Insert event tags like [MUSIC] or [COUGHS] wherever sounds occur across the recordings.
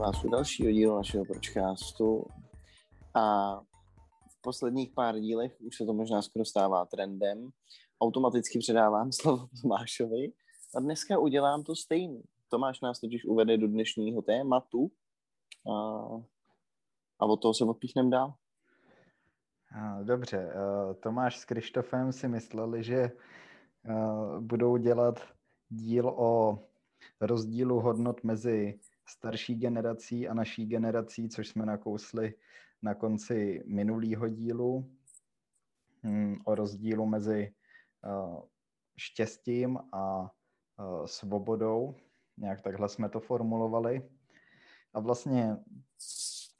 vás u dalšího dílu našeho podcastu. A v posledních pár dílech už se to možná skoro stává trendem. Automaticky předávám [LAUGHS] slovo Tomášovi a dneska udělám to stejný. Tomáš nás totiž uvede do dnešního tématu a, a od toho se odpíchnem dál. Dobře, Tomáš s Krištofem si mysleli, že budou dělat díl o rozdílu hodnot mezi starší generací a naší generací, což jsme nakousli na konci minulého dílu, hm, o rozdílu mezi eh, štěstím a svobodou. Nějak takhle jsme to formulovali. A vlastně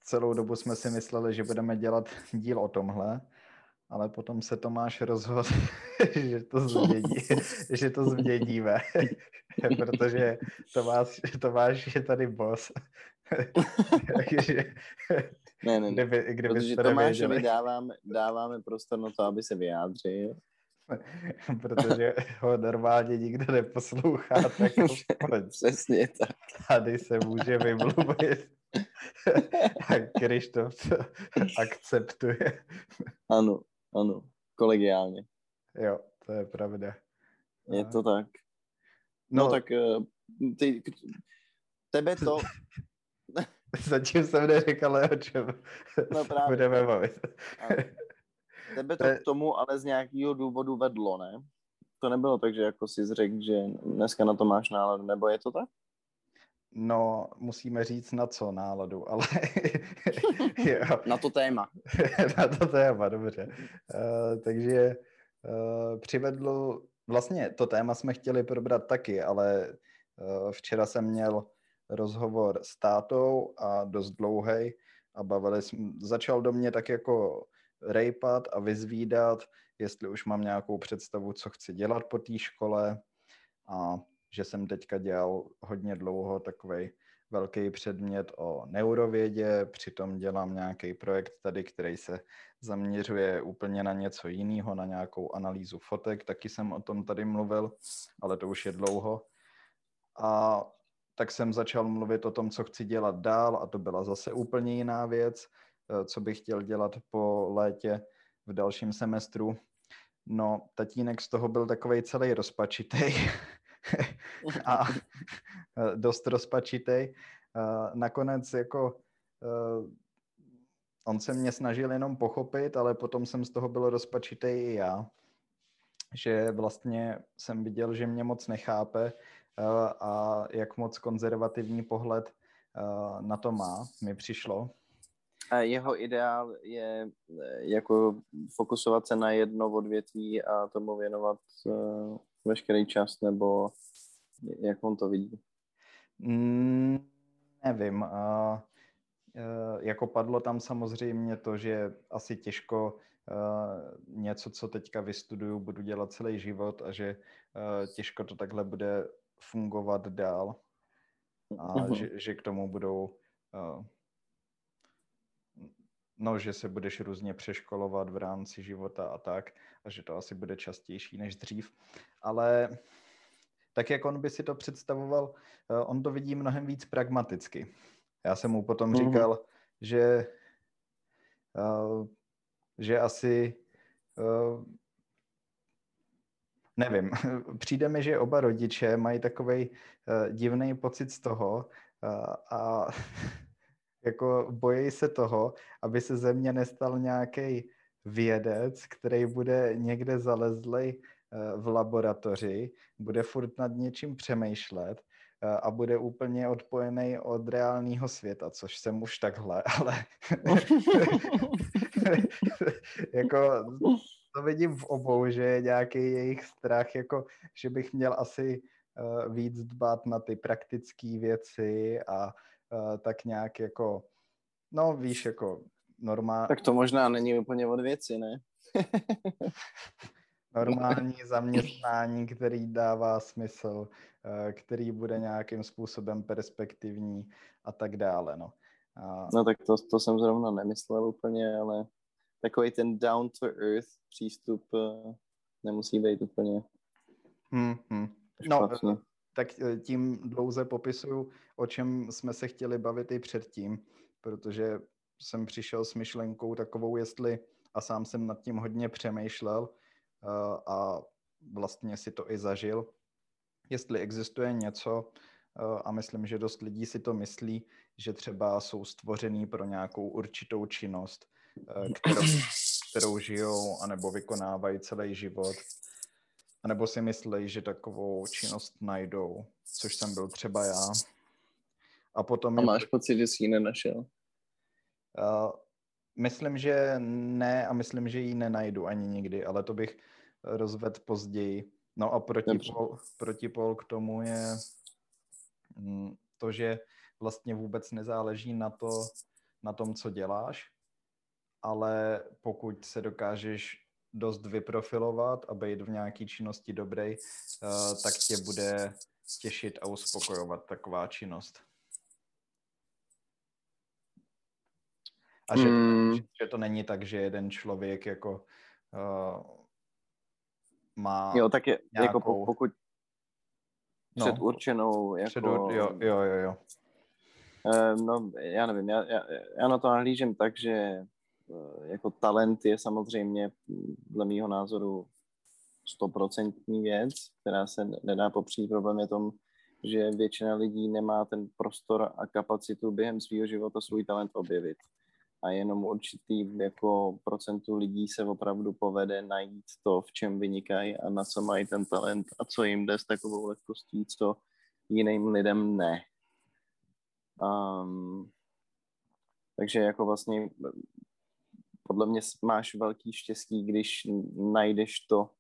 celou dobu jsme si mysleli, že budeme dělat díl o tomhle, ale potom se Tomáš rozhodl, [LAUGHS] že to změní, [LAUGHS] že to změníme, [LAUGHS] protože Tomáš, Tomáš je tady boss. Takže, ne, ne, ne. Kdyby, kdyby protože Tomášovi dáváme, dáváme prostor na to, aby se vyjádřil. protože ho normálně nikdo neposlouchá, tak Přesně tak. Tady se může vymluvit. A Krištof to akceptuje. Ano, ano, kolegiálně. Jo, to je pravda. Je to tak. No, no tak eh, ty, tebe to... [LAUGHS] Zatím jsem neřekl, o čem no právě. budeme bavit. Tebe to k tomu ale z nějakého důvodu vedlo, ne? To nebylo tak, že jako si řekl, že dneska na to máš náladu, nebo je to tak? No, musíme říct na co náladu, [LAUGHS] ale... jo. Na to téma. [LAUGHS] na to téma, dobře. Uh, takže uh, přivedlo... Vlastně to téma jsme chtěli probrat taky, ale uh, včera jsem měl rozhovor s tátou a dost dlouhý a bavili jsme... Začal do mě tak jako rejpat a vyzvídat, jestli už mám nějakou představu, co chci dělat po té škole a že jsem teďka dělal hodně dlouho takový velký předmět o neurovědě, přitom dělám nějaký projekt tady, který se zaměřuje úplně na něco jiného, na nějakou analýzu fotek, taky jsem o tom tady mluvil, ale to už je dlouho. A tak jsem začal mluvit o tom, co chci dělat dál a to byla zase úplně jiná věc, eh, co bych chtěl dělat po létě v dalším semestru. No, tatínek z toho byl takový celý rozpačitý, [LAUGHS] [LAUGHS] a dost rozpačitej. Nakonec jako eh, on se mě snažil jenom pochopit, ale potom jsem z toho byl rozpačitej i já, že vlastně jsem viděl, že mě moc nechápe eh, a jak moc konzervativní pohled eh, na to má, mi přišlo. A jeho ideál je jako fokusovat se na jedno odvětví a tomu věnovat veškerý čas, nebo jak on to vidí? Mm, nevím. Uh, jako padlo tam samozřejmě to, že asi těžko uh, něco, co teďka vystuduju, budu dělat celý život a že uh, těžko to takhle bude fungovat dál a uh-huh. že, že k tomu budou uh, no, že se budeš různě přeškolovat v rámci života a tak, a že to asi bude častější než dřív. Ale tak, jak on by si to představoval, eh, on to vidí mnohem víc pragmaticky. Já jsem mu potom mm-hmm. říkal, že, uh, že asi uh, nevím, [LAUGHS] přijde mi, že oba rodiče mají takový divný pocit z toho a [LAUGHS] jako bojí se toho, aby se ze mě nestal nějaký vědec, který bude někde zalezlej eh, v laboratoři, bude furt nad něčím přemýšlet eh, a bude úplně odpojený od reálného světa, což jsem už takhle, [LAUGHS] ale [LAUGHS] jako to vidím v obou, že je nějaký jejich strach, jako že bych měl asi uh, víc dbát na ty praktické věci a uh, tak nějak jako, no víš, jako normální... Tak to možná není úplně od věci, ne? [LAUGHS] normální zaměstnání, který dává smysl, uh, který bude nějakým způsobem perspektivní a tak dále, no. A... No tak to, to jsem zrovna nemyslel úplně, ale takový ten down to earth přístup uh, nemusí být úplně hmm, hmm. No, tak tím dlouze popisuju, o čem jsme se chtěli bavit i předtím, protože jsem přišel s myšlenkou takovou, jestli, a sám jsem nad tím hodně přemýšlel a vlastně si to i zažil, jestli existuje něco, a myslím, že dost lidí si to myslí, že třeba jsou stvořený pro nějakou určitou činnost, kterou, kterou žijou anebo vykonávají celý život. A nebo si myslí, že takovou činnost najdou, což jsem byl třeba já. A potom... A máš je... pocit, že jsi ji nenašel? Uh, myslím, že ne a myslím, že ji nenajdu ani nikdy, ale to bych rozvedl později. No a protipol, protipol k tomu je mm, to, že vlastně vůbec nezáleží na, to, na tom, co děláš, ale pokud se dokážeš dost vyprofilovat a být v nějaké činnosti dobrý, uh, tak tě bude těšit a uspokojovat taková činnost. A že, mm. že, to není tak, že jeden člověk jako uh, má Jo, tak je, jako nějakou... jako pokud no, předurčenou jako... Předur, jo, jo, jo, jo. Uh, no, já nevím, já, já, já na to nahlížím tak, že jako talent je samozřejmě dle mýho názoru stoprocentní věc, která se nedá popřít. Problém je tom, že většina lidí nemá ten prostor a kapacitu během svého života svůj talent objevit a jenom určitý jako procentu lidí se opravdu povede najít to, v čem vynikají a na co mají ten talent a co jim jde s takovou lehkostí, co jiným lidem ne. Um, takže jako vlastně podle mě máš velký štěstí, když najdeš to,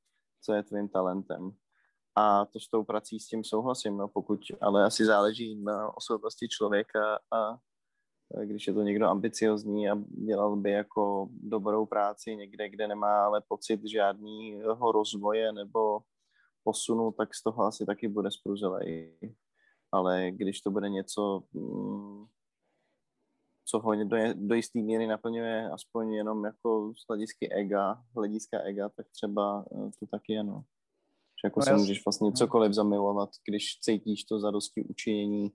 co je tvým talentem. A to s tou prací s tím souhlasím, no, pokud, ale asi záleží na osobnosti člověka a když je to někdo ambiciozní a dělal by jako dobrou práci někde, kde nemá ale pocit žádného rozvoje nebo posunu, tak z toho asi taky bude spruzelej. Ale když to bude něco, mm, co ho do, do jisté míry naplňuje aspoň jenom jako z hledisky ega, hlediska ega, tak třeba eh, to taky je, no. Že jako no se můžeš vlastně no. cokoliv zamilovat, když cítíš to zadosti učinění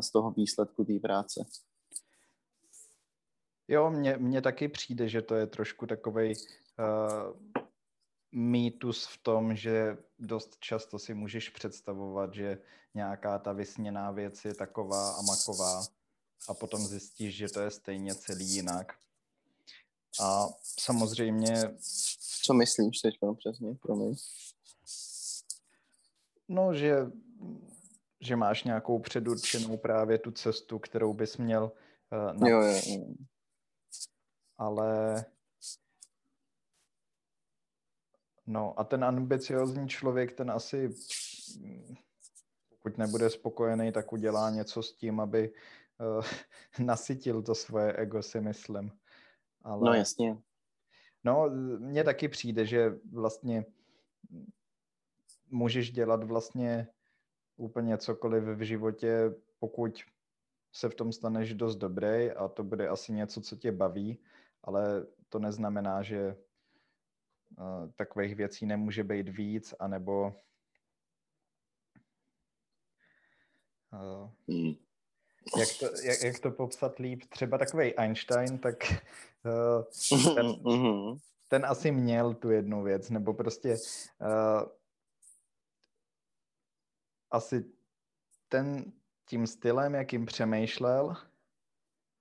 z toho výsledku té práce. Jo, mně, mně taky přijde, že to je trošku takový uh, eh, mýtus v tom, že dost často si můžeš představovat, že nějaká ta vysněná věc je taková a maková a potom zjistíš, že to je stejně celý jinak. A samozřejmě... Co myslíš teď přesně, promiň? No, že, že máš nějakou předurčenou právě tu cestu, kterou bys měl uh, na... jo, jo, jo ale no a ten ambiciozní člověk, ten asi pokud nebude spokojený, tak udělá něco s tím, aby uh, [LAUGHS] nasytil to svoje ego, si myslím. Ale, no jasně. No, mně taky přijde, že vlastně můžeš dělat vlastně úplně cokoliv v životě, pokud se v tom staneš dost dobrý a to bude asi něco, co tě baví, ale to neznamená, že uh, takových věcí nemůže být víc, anebo uh. Jak, to, jak, jak to popsat líp? Třeba takový Einstein, tak uh, ten, mm-hmm. [LAUGHS] ten asi měl tu jednu věc, nebo prostě uh, asi ten tím stylem, jakým přemýšlel,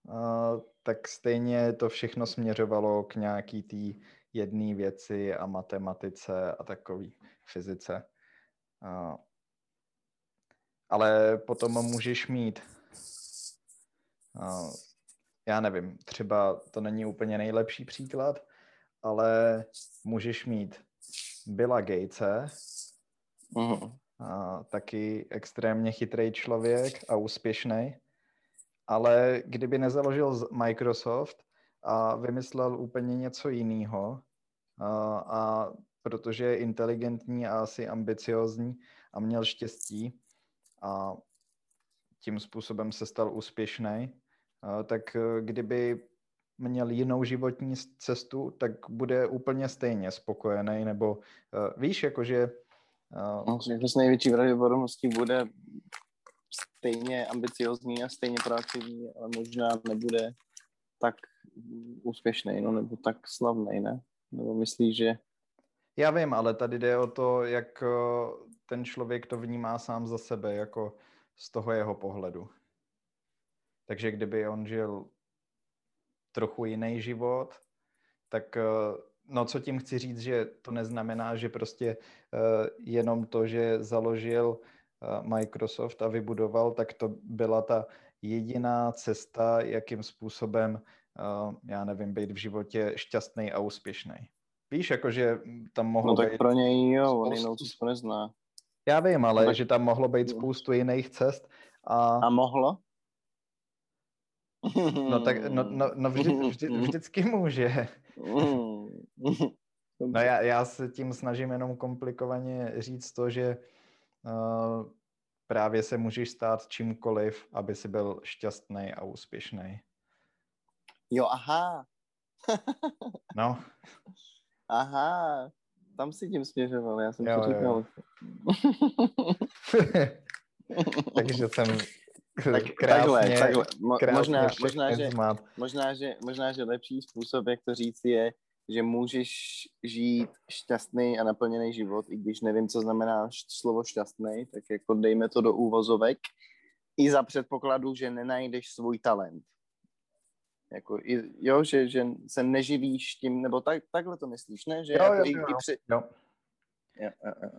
uh, tak stejně to všechno směřovalo k nějaký té jedné věci a matematice a takový fyzice. Uh, ale potom můžeš mít, já nevím, třeba to není úplně nejlepší příklad, ale můžeš mít Billa Gatese, uh-huh. a taky extrémně chytrý člověk a úspěšný, ale kdyby nezaložil Microsoft a vymyslel úplně něco jiného, a, a protože je inteligentní a asi ambiciozní a měl štěstí a tím způsobem se stal úspěšný, tak kdyby měl jinou životní cestu, tak bude úplně stejně spokojený, nebo uh, víš, jakože... No, jako s největší pravděpodobností bude stejně ambiciozní a stejně proaktivní, ale možná nebude tak úspěšný, no, nebo tak slavný, ne? Nebo myslíš, že... Já vím, ale tady jde o to, jak ten člověk to vnímá sám za sebe, jako z toho jeho pohledu. Takže kdyby on žil trochu jiný život, tak no co tím chci říct, že to neznamená, že prostě jenom to, že založil Microsoft a vybudoval, tak to byla ta jediná cesta, jakým způsobem, já nevím, být v životě šťastný a úspěšný. Víš, jakože tam mohlo No tak být pro něj jo, on jinou cestu nezná. Já vím, ale tak... že tam mohlo být spoustu jiných cest. A, a mohlo? No tak no, no, no vždy, vždy, [LAUGHS] vždycky může. [LAUGHS] No já, já se tím snažím jenom komplikovaně říct to, že uh, právě se můžeš stát čímkoliv, aby si byl šťastný a úspěšný. Jo, aha. [LAUGHS] no. Aha, tam si tím směřoval, já jsem jo, to říkal. Takže jsem [LAUGHS] krásně, takhle, takhle. Mo, krásně možná, možná, že, možná, že, možná, že lepší způsob, jak to říct, je, že můžeš žít šťastný a naplněný život, i když nevím, co znamená slovo šťastný, tak jako dejme to do úvozovek, i za předpokladu, že nenajdeš svůj talent. Jako, jo, že, že se neživíš tím, nebo tak, takhle to myslíš, ne? Že jo, jako jo, i, jo, i při... jo. Jo, jo, jo.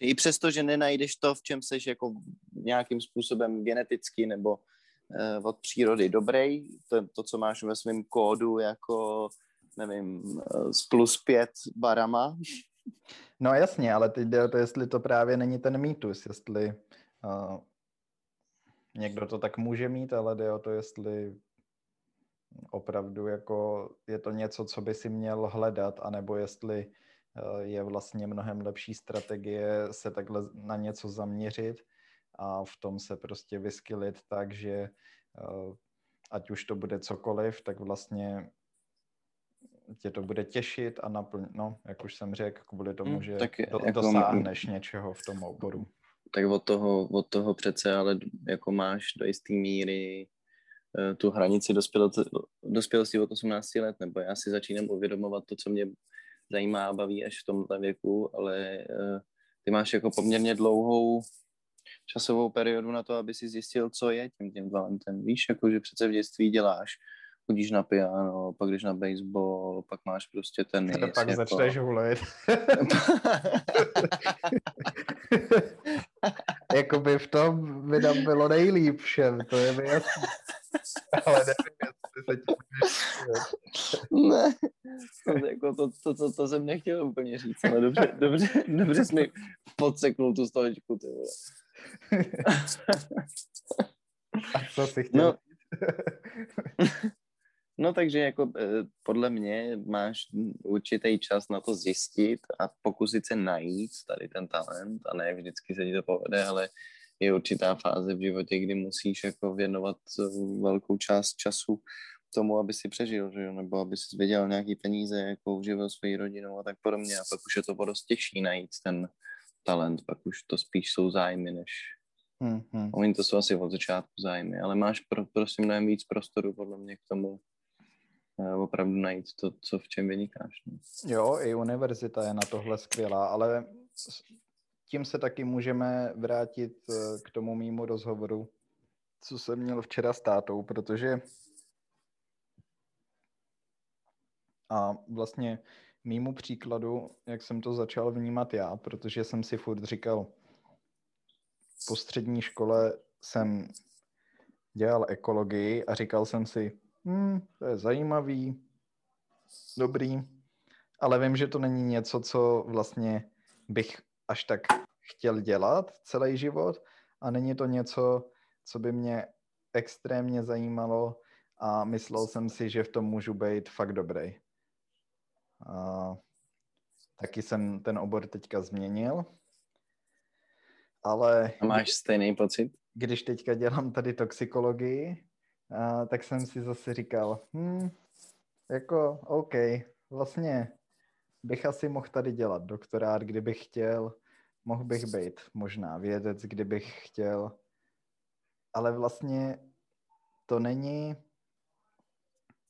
Že i přesto, že nenajdeš to, v čem seš jako nějakým způsobem geneticky nebo uh, od přírody dobrý, to, to, co máš ve svém kódu jako, nevím, uh, z plus pět barama. No jasně, ale teď jde o to, jestli to právě není ten mýtus, jestli uh, někdo to tak může mít, ale jde o to, jestli opravdu jako je to něco, co by si měl hledat, anebo jestli eh, je vlastně mnohem lepší strategie se takhle na něco zaměřit a v tom se prostě vyskylit tak, že eh, ať už to bude cokoliv, tak vlastně tě to bude těšit a naplň, no, jak už jsem řekl, kvůli tomu, hmm, že tak do, jako, dosáhneš něčeho v tom oboru. Tak od toho, od toho přece ale jako máš do jisté míry Eh, tu hranici dospělosti od 18 let, nebo já si začínám uvědomovat to, co mě zajímá a baví až v tomhle věku, ale eh, ty máš jako poměrně dlouhou časovou periodu na to, aby si zjistil, co je tím tím talentem. Víš, jako že přece v dětství děláš, chodíš na piano, pak jdeš na baseball, pak máš prostě ten. A [LAUGHS] pak jako... začneš hulit. [LAUGHS] Jakoby v tom by nám bylo nejlíp všem, to je mi jasný. Ale nevím, tím [LAUGHS] Ne, to, jako to, to, to, to, jsem nechtěl úplně říct, ale dobře, dobře, dobře jsi mi podseknul tu stoličku, ty vole. [LAUGHS] A co jsi chtěl no. [LAUGHS] No takže jako eh, podle mě máš určitý čas na to zjistit a pokusit se najít tady ten talent a ne vždycky se ti to povede, ale je určitá fáze v životě, kdy musíš jako věnovat eh, velkou část času tomu, aby si přežil, že jo? nebo aby si vydělal nějaký peníze, jako uživil svoji rodinu a tak podobně a pak už je to dost těžší najít ten talent, pak už to spíš jsou zájmy, než hmm, hmm. Oni to jsou asi od začátku zájmy, ale máš pro, prostě mnohem víc prostoru podle mě k tomu eh, opravdu najít to, co v čem vynikáš. Ne? Jo, i univerzita je na tohle skvělá, ale tím se taky můžeme vrátit eh, k tomu mýmu rozhovoru, co jsem měl včera s tátou, protože a vlastně mýmu příkladu, jak jsem to začal vnímat já, protože jsem si furt říkal, po střední škole jsem dělal ekologii a říkal jsem si, hm, to je zajímavý, dobrý, ale vím, že to není něco, co vlastně bych až tak chtěl dělat celý život a není to něco, co by mě extrémně zajímalo a myslel jsem si, že v tom můžu být fakt dobrý. A taky jsem ten obor teďka změnil, ale... A máš stejný pocit? Když teďka dělám tady toxikologii, A, tak jsem si zase říkal, hm, jako OK, vlastně bych asi mohl tady dělat doktorát, kdybych chtěl, mohl bych být možná vědec, kdybych chtěl, ale vlastně to není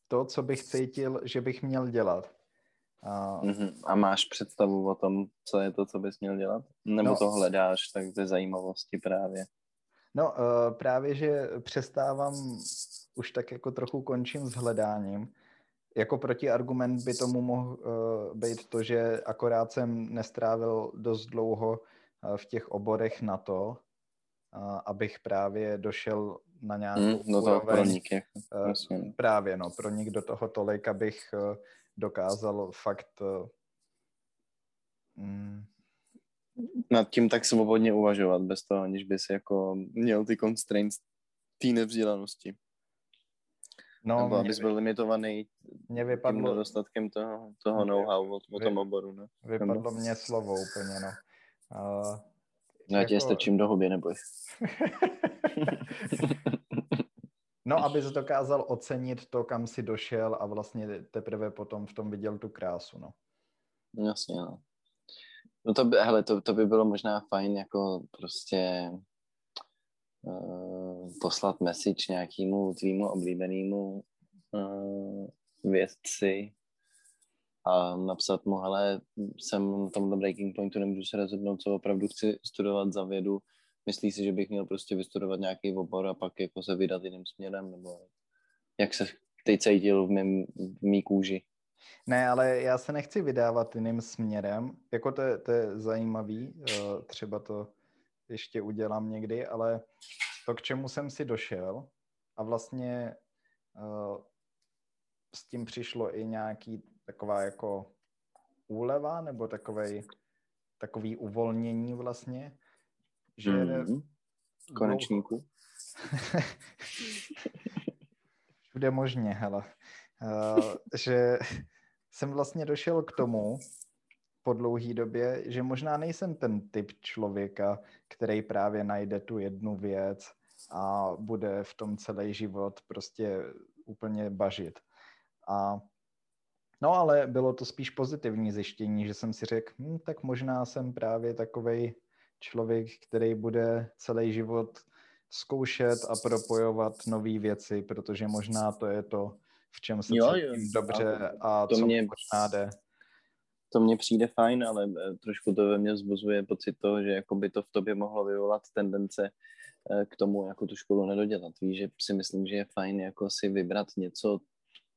to, co bych cítil, že bych měl dělat. A, mm-hmm. a máš představu o tom, co je to, co bys měl dělat? Nebo no, to hledáš tak ze zajímavosti právě? No uh, právě, že přestávám, už tak jako trochu končím s hledáním. Jako protiargument by tomu mohl uh, být to, že akorát jsem nestrávil dost dlouho uh, v těch oborech na to, uh, abych právě došel na nějakou mm, no to úroveň. Pronik, uh, právě, no, pronik do toho tolik, abych uh, dokázal fakt mm, nad tím tak svobodně uvažovat, bez toho, aniž bys jako měl ty constraints té nevzdělanosti. No, Nebo abys byl limitovaný mě vypadlo, tím nedostatkem toho, toho know-how o, o tom oboru. Ne? Vypadlo Nebo... mě slovo úplně, no. Uh, no já jako... tě strčím do hobby, neboj. [LAUGHS] no, abys dokázal ocenit to, kam si došel a vlastně teprve potom v tom viděl tu krásu, no. Jasně, no. No to by, hele, to, to by bylo možná fajn jako prostě uh, poslat message nějakému tvýmu oblíbenému uh, vědci a napsat mu, hele, jsem na tomhle breaking pointu, nemůžu se rozhodnout, co opravdu chci studovat za vědu. Myslí si, že bych měl prostě vystudovat nějaký obor a pak jako se vydat jiným směrem, nebo jak se teď cítil v, mým, v mý kůži? Ne, ale já se nechci vydávat jiným směrem. Jako to je, to je zajímavý, eh, třeba to ještě udělám někdy, ale to, k čemu jsem si došel a vlastně uh, s tím přišlo i nějaký taková jako úleva nebo takovej, takový uvolnění vlastně, že mm-hmm. konečníku. [LAUGHS] Všude možně, hele. Uh, že jsem vlastně došel k tomu po dlouhé době, že možná nejsem ten typ člověka, který právě najde tu jednu věc a bude v tom celý život prostě úplně bažit. A No ale bylo to spíš pozitivní zjištění, že jsem si řekl, hm, tak možná jsem právě takový člověk, který bude celý život zkoušet a propojovat nové věci, protože možná to je to, v čem se jo, cítím jo. dobře a, a to co mě, možná jde. To mně přijde fajn, ale eh, trošku to ve mně vzbuzuje pocit toho, že jako by to v tobě mohlo vyvolat tendence eh, k tomu jako tu školu nedodělat. Víš, že si myslím, že je fajn jako si vybrat něco,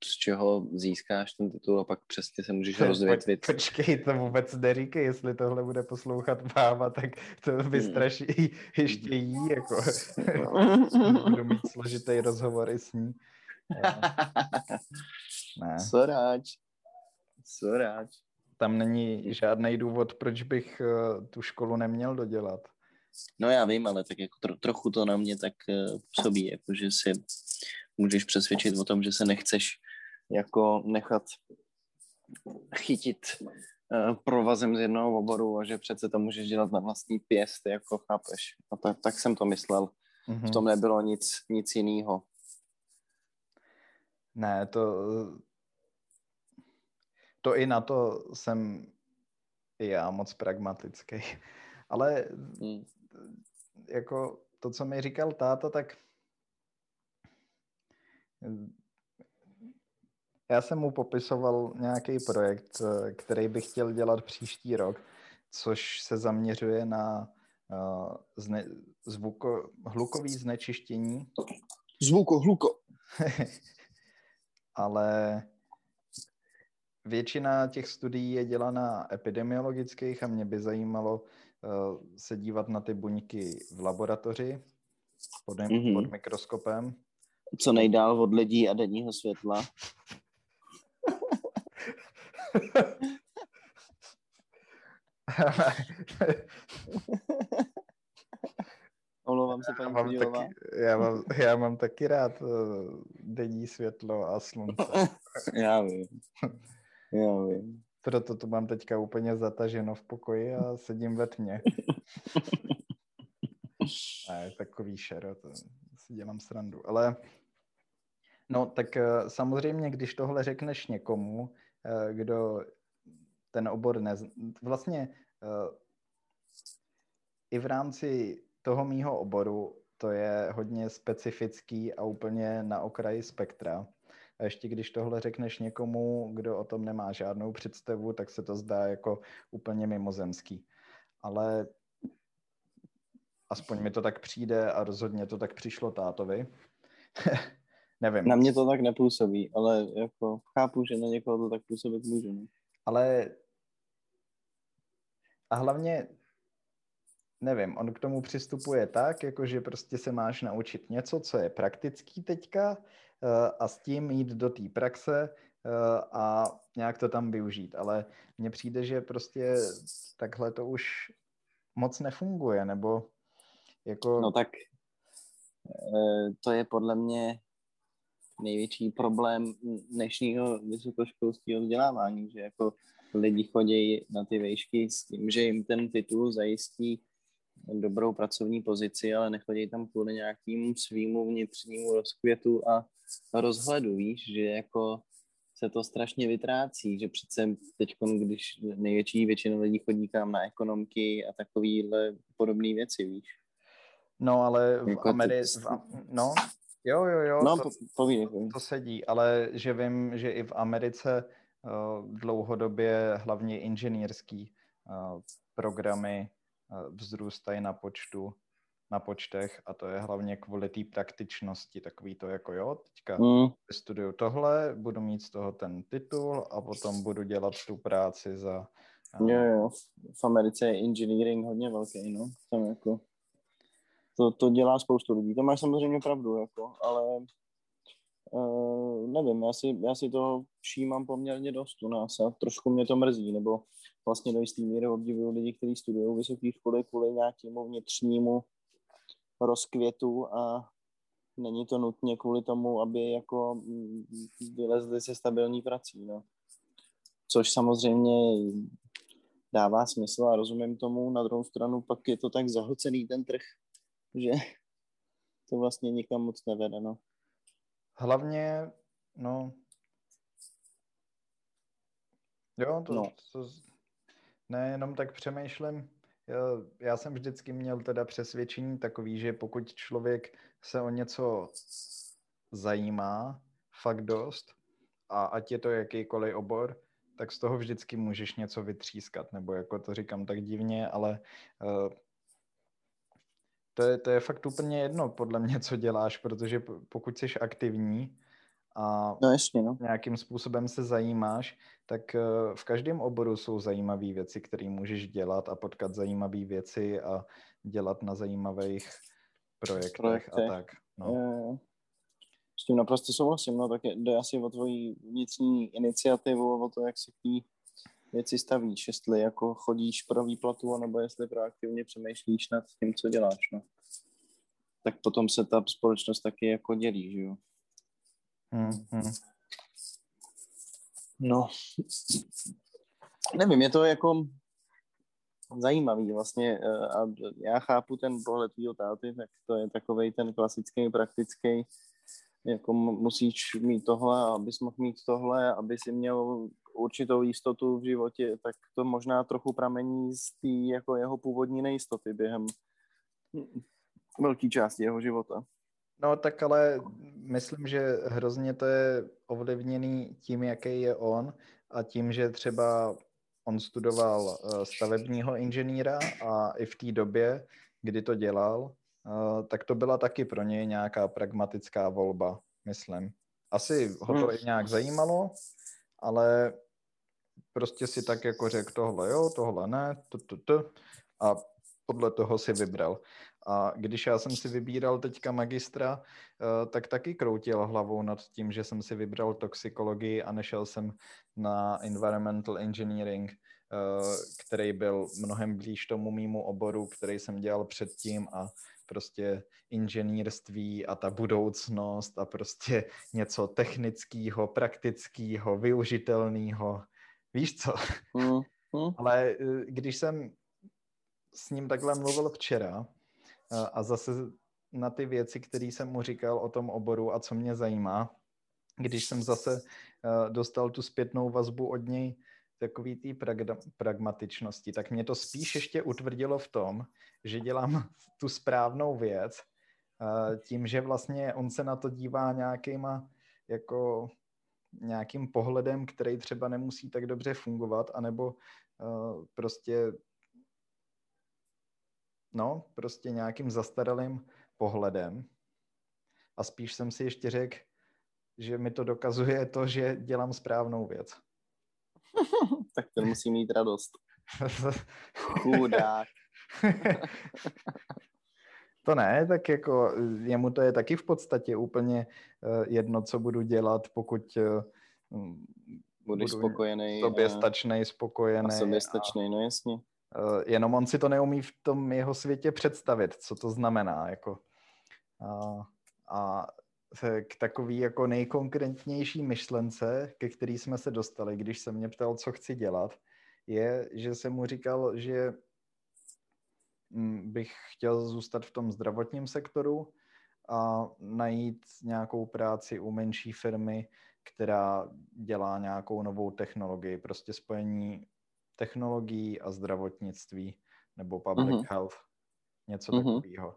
z čeho získáš ten titul a pak přesně se můžeš [LAUGHS] rozvětvit. Počkej, to vůbec neříkej, jestli tohle bude poslouchat máma, tak to vystraší hmm. [LAUGHS] ještě jí, jako [LAUGHS] budu mít složitý rozhovor i s ní. ne. Soráč. Soráč. Tam není žádný důvod, proč bych uh, tu školu neměl dodělat. No já vím, ale tak jako tro, trochu to na mě tak uh, působí, jako že si můžeš přesvědčit o tom, že se nechceš jako nechat chytit uh, provazem z jednoho oboru a že přece to můžeš dělat na vlastní pěst, jako chápeš. A tak, tak jsem to myslel. Mm-hmm. V tom nebylo nic, nic jiného. Ne, to, to i na to jsem i já moc pragmatický. [LAUGHS] Ale hmm. jako to, co mi říkal táta, tak já jsem mu popisoval nějaký projekt, který bych chtěl dělat příští rok, což se zaměřuje na uh, zne, zvuko, hlukový znečištění. Zvuko, hluko. [LAUGHS] ale většina těch studií je dělaná epidemiologických a mě by zajímalo uh, se dívat na ty buňky v laboratoři pod, mm-hmm. pod mikroskopem. Co nejdál od lidí a denního světla. [LAUGHS] Omlouvám se, paní já mám, taky, já, mám, já mám taky rád uh, denní světlo a slunce. [LAUGHS] já vím. [LAUGHS] Já vím. Proto to mám teďka úplně zataženo v pokoji a sedím ve tmě. [LAUGHS] a je takový šero, to si dělám srandu. Ale No tak eh, samozřejmě, když tohle řekneš někomu, eh, kdo ten obor ne... Vlastně eh, i v rámci toho mýho oboru to je hodně specifický a úplně na okraji spektra. A ještě když tohle řekneš někomu, kdo o tom nemá žádnou představu, tak se to zdá jako úplně mimozemský. Ale aspoň mi to tak přijde a rozhodně to tak přišlo tátovi. [LAUGHS] Nevím. Na mě to tak nepůsobí, ale jako chápu, že na někoho to tak působit může. Ne? Ale a hlavně nevím, on k tomu přistupuje tak, jako že prostě se máš naučit něco, co je praktický teďka a s tím jít do té praxe eh, a nějak to tam využít. Ale mně přijde, že prostě takhle to už moc nefunguje, nebo jako... No tak eh, to je podle mě největší problém dnešního vysokoškolského vzdělávání, že jako lidi chodí na ty vejšky s tím, že jim ten titul zajistí dobrou pracovní pozici, ale nechodí tam kvůli nějakým svýmu vnitřnímu rozkvětu a rozhledu, víš, že jako se to strašně vytrácí, že přece teď, když největší většina lidí chodí kam na ekonomky a takovýhle podobné věci, víš. No, ale v jako Americe, v, no, jo, jo, jo, no, to, povídej, to sedí, ale že vím, že i v Americe uh, dlouhodobě hlavně inženýrský uh, programy vzrůstají na počtu, na počtech a to je hlavně kvůli té praktičnosti, takový to jako jo, teďka mm. studuju tohle, budu mít z toho ten titul a potom budu dělat tu práci za... Jo, jo, v Americe je engineering hodně velký, no, tam jako to, to dělá spoustu lidí, to máš samozřejmě pravdu, jako, ale uh, nevím, já si, já si to všímám poměrně dost u nás a trošku mě to mrzí, nebo vlastně do jistý míry obdivuju lidi, kteří studují vysoké školy kvůli nějakému vnitřnímu rozkvětu a není to nutně kvůli tomu, aby jako vylezli se stabilní prací, no. Což samozřejmě dává smysl a rozumím tomu. Na druhou stranu pak je to tak zahlcený ten trh, že to vlastně nikam moc nevede, no. Hlavně, no, jo, to, no. to, ne, jenom tak přemýšlím. Já, já jsem vždycky měl teda přesvědčení takový, že pokud člověk se o něco zajímá fakt dost, a ať je to jakýkoliv obor, tak z toho vždycky můžeš něco vytřískat, nebo jako to říkám tak divně, ale uh, to, je, to je fakt úplně jedno podle mě, co děláš, protože pokud jsi aktivní, a no, jasně, no. nějakým způsobem se zajímáš, tak eh, v každém oboru jsou zajímavé věci, které můžeš dělat a potkat zajímavé věci a dělat na zajímavých projektech, projektech. a tak. No. Je, s tím naprosto souhlasím, no tak jde asi o tvoji vnitřní iniciativu o to, jak si ty věci stavíš, jestli jako chodíš pro výplatu, nebo jestli proaktivně přemýšlíš nad tím, co děláš, no. Tak potom se ta společnost taky jako dělí, že jo. Hmm, hmm. No, nevím, je to jako zajímavý vlastně eh, a já chápu ten pohled tvýho táty, tak to je takovej ten klasický, praktický, jako musíš mít tohle, abys mohl mít tohle, aby si měl určitou jistotu v životě, tak to možná trochu pramení z té jako jeho původní nejistoty během velké části jeho života. No tak ale myslím, že hrozně to je ovlivněný tím, jaký je on a tím, že třeba on studoval eh, stavebního inženýra a i v té době, kdy to dělal, tak to byla taky pro něj nějaká pragmatická volba, myslím. Asi ho to i nějak zajímalo, ale prostě si tak jako řekl tohle jo, tohle ne, to, to, to, a podle toho si vybral. A když já jsem si vybíral teďka magistra, eh, tak taky kroutil hlavou nad tím, že jsem si vybral toxikologii a nešel jsem na environmental engineering, eh, který byl mnohem blíž tomu mýmu oboru, který jsem dělal předtím a prostě inženýrství a ta budoucnost a prostě něco technického, praktického, využitelného. Víš co? Mm, mm. [LAUGHS] Ale eh, když jsem s ním takhle mluvil včera, a zase na ty věci, které jsem mu říkal o tom oboru a co mě zajímá, když jsem zase uh, dostal tu zpětnou vazbu od něj, takový té pragmatičnosti, tak mě to spíš ještě utvrdilo v tom, že dělám [LAUGHS] tu správnou věc tím, že vlastně on se na to dívá nějakýma jako nějakým pohledem, který třeba nemusí tak dobře fungovat, anebo prostě no, prostě nějakým zastaralým pohledem. A spíš jsem si ještě řekl, že mi to dokazuje to, že dělám správnou věc. Tak ten musí mít radost. [LAUGHS] Chudák. [LAUGHS] to ne, tak jako jemu to je taky v podstatě úplně eh, jedno, co budu dělat, pokud eh, Budeš budu spokojený. Soběstačný, spokojený. A soběstačný, no jasně. Eh, jenom on si to neumí v tom jeho světě představit, co to znamená. Jako. A, a k takový jako nejkonkrétnější myšlence, ke který jsme se dostali, když se mě ptal, co chci dělat, je, že jsem mu říkal, že mm, bych chtěl zůstat v tom zdravotním sektoru a najít nějakou práci u menší firmy, která dělá nějakou novou technologii, prostě spojení technologií a zdravotnictví nebo public mm-hmm. health, něco mm-hmm. takového.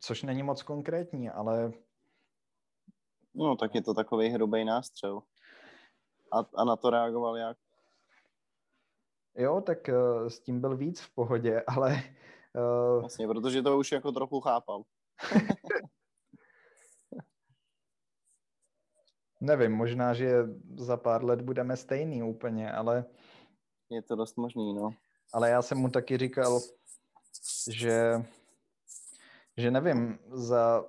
Což není moc konkrétní, ale... No, tak je to takový hrubý nástřel. A, a na to reagoval jak? Jo, tak uh, s tím byl víc v pohodě, [LAUGHS] ale... Uh... Vlastně, protože to už jako trochu chápal. [LAUGHS] Nevím, možná, že za pár let budeme stejný úplně, ale je to dost možný, no. Ale já jsem mu taky říkal, že, že nevím, za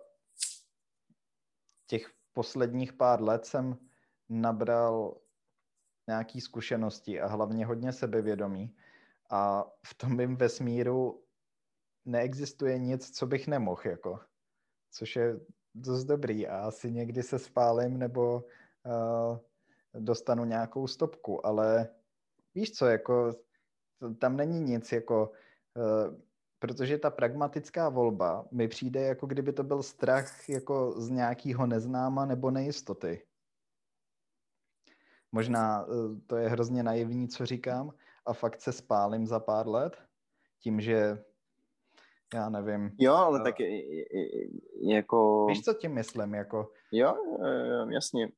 těch posledních pár let jsem nabral nějaký zkušenosti a hlavně hodně sebevědomí. A v tom mým vesmíru neexistuje nic, co bych nemohl, jako. Což je dost dobrý a asi někdy se spálím nebo uh, dostanu nějakou stopku, ale víš co, jako tam není nic, jako, uh, protože ta pragmatická volba mi přijde, jako kdyby to byl strach jako z nějakého neznáma nebo nejistoty. Možná uh, to je hrozně naivní, co říkám, a fakt se spálím za pár let, tím, že já nevím. Jo, ale uh, tak je, je, jako... Víš, co tím myslím, jako... Jo, jasně.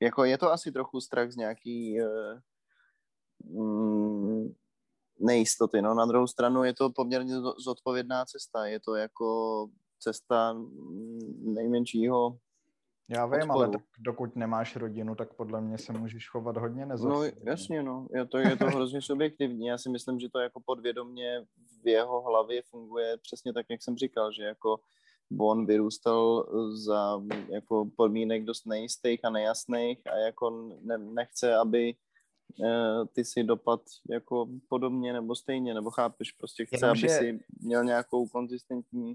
Jako je to asi trochu strach z nějaký mm, nejistoty. No. Na druhou stranu je to poměrně zodpovědná cesta. Je to jako cesta nejmenšího já vím, odporu. ale tak dokud nemáš rodinu, tak podle mě se můžeš chovat hodně nezodpovědně. No jasně, no. Je to, je to hrozně subjektivní. Já si myslím, že to jako podvědomě v jeho hlavě funguje přesně tak, jak jsem říkal, že jako on vyrůstal za jako podmínek dost nejistých a nejasných a jako ne, nechce, aby ty si dopad jako podobně nebo stejně, nebo chápeš, prostě chce, Jenom, aby že... si měl nějakou konzistentní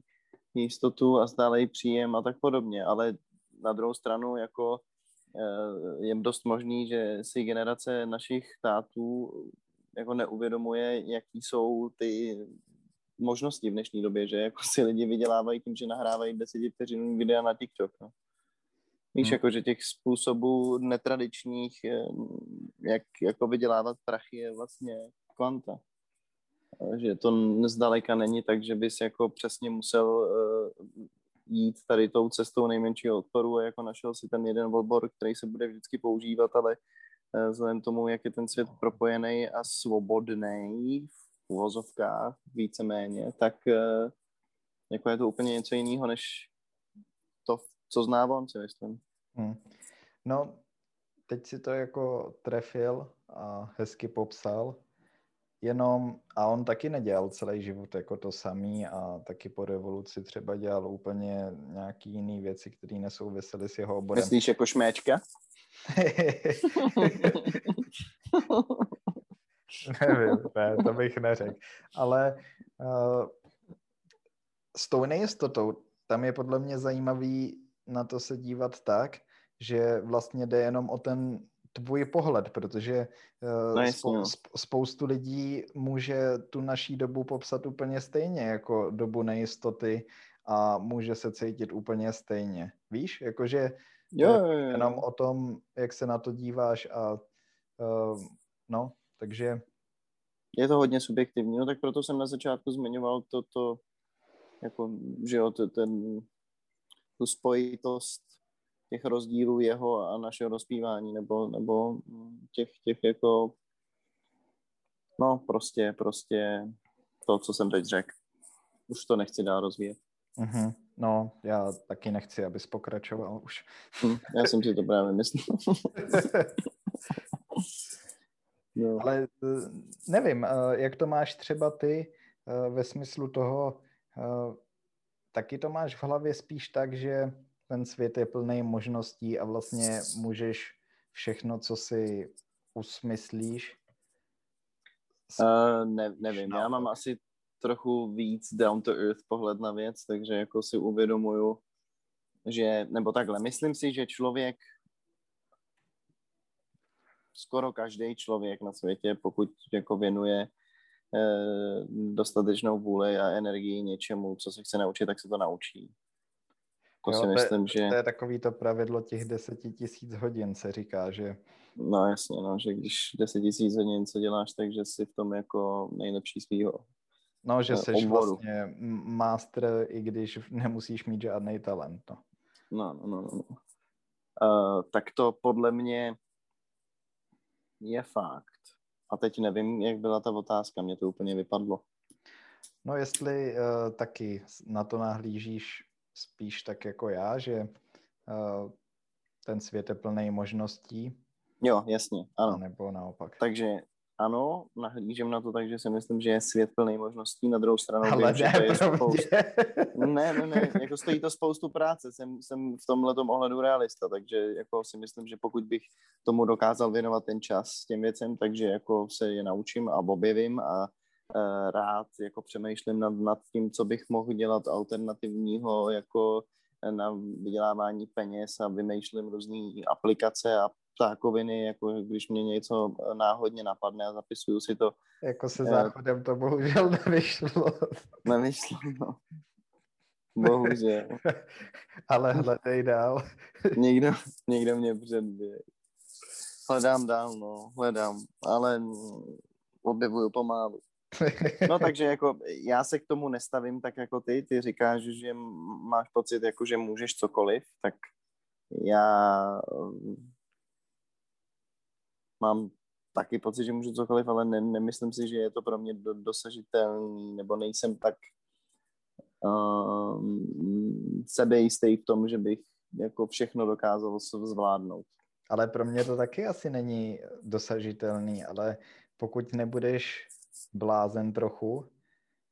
jistotu a stále příjem a tak podobně, ale na druhou stranu jako eh, je dost možný, že si generace našich států jako neuvědomuje, jaký jsou ty možnosti v dnešní době, že jako si lidi vydělávají tím, že nahrávají vteřinový videa na TikTok. No. Víš, hmm. jako, že těch způsobů netradičních, eh, jak jako vydělávat prachy, je vlastně kvanta. Že to zdaleka není tak, že bys jako přesně musel uh, jít tady tou cestou nejmenšího odporu a jako našel si ten jeden obor, který se bude vždycky používat, ale uh, vzhledem tomu, jak je ten svět propojený a svobodný v uvozovkách víceméně, tak uh, jako je to úplně něco jiného, než to, co zná on, si myslím. Hmm. No, teď si to jako trefil a hezky popsal, jenom, a on taky nedělal celý život jako to samý a taky po revoluci třeba dělal úplně nějaký jiný věci, které nesouvisely s jeho oborem. Myslíš jako šméčka? [LAUGHS] Nevím, ne, to bych neřekl. Ale uh, s tou nejistotou, tam je podle mě zajímavý na to se dívat tak, že vlastně jde jenom o ten tvůj pohled, protože uh, no, spou- spoustu lidí může tu naší dobu popsat úplně stejně jako dobu nejistoty a může se cítit úplně stejně. Víš, jakože Jo, jo, jo. Jenom o tom, jak se na to díváš a uh, no, takže... Je to hodně subjektivní, no tak proto jsem na začátku zmiňoval to, to jako, že jo, to, ten, tu spojitost těch rozdílů jeho a našeho rozpívání, nebo, nebo těch, těch jako, no prostě, prostě to, co jsem teď řekl. Už to nechci dál rozvíjet. Mm-hmm. No, já taky nechci, abys pokračoval už. Hm, já jsem si to právě myslel. [LAUGHS] no. Ale eh, nevím, eh, jak to máš třeba ty eh, ve smyslu toho, taky to máš v hlavě spíš tak, že ten svět je plný možností a vlastně můžeš všechno, co si usmyslíš. Uh, ne, nevím, já mám asi trochu víc down to earth pohled na věc, takže jako si uvědomuju, že, nebo takhle, myslím si, že člověk, skoro každý člověk na světě, pokud jako věnuje eh, dostatečnou vůli a energii něčemu, co se chce naučit, tak se to naučí. To jo, si myslím, to, že... To je takový to pravidlo těch deseti tisíc hodin, se říká, že... No jasně, no, že když deset tisíc hodin co děláš, takže jsi v tom jako nejlepší svýho No, že jsi vlastně master, i když nemusíš mít žádný talent. No, no, no, no. no. Uh, tak to podle mě je fakt. A teď nevím, jak byla ta otázka, mě to úplně vypadlo. No, jestli uh, taky na to nahlížíš spíš tak jako já, že uh, ten svět je plný možností. Jo, jasně, ano. Nebo naopak. Takže ano, nahlížím na to tak, že si myslím, že je svět plný možností, na druhou stranu Ale vím, ne, že to je spoustu... ne, ne, ne, jako stojí to spoustu práce, jsem, jsem v tomhle ohledu realista, takže jako si myslím, že pokud bych tomu dokázal věnovat ten čas těm věcem, takže jako se je naučím a objevím a rád jako přemýšlím nad, nad tím, co bych mohl dělat alternativního jako na vydělávání peněz a vymýšlím různé aplikace a ptákoviny, jako když mě něco náhodně napadne a zapisuju si to. Jako se záchodem to bohužel [LAUGHS] nevyšlo. Nevyšlo, no. Bohužel. [LAUGHS] Ale hledej dál. [LAUGHS] někdo, někdo mě předběh. Hledám dál, no, hledám, ale objevuju pomalu. [LAUGHS] No takže jako já se k tomu nestavím tak jako ty, ty říkáš, že máš pocit, jako že můžeš cokoliv, tak já mám taky pocit, že můžu cokoliv, ale ne, nemyslím si, že je to pro mě do, dosažitelný, nebo nejsem tak uh, sebejistý v tom, že bych jako všechno dokázal zvládnout. Ale pro mě to taky asi není dosažitelný, ale pokud nebudeš blázen trochu,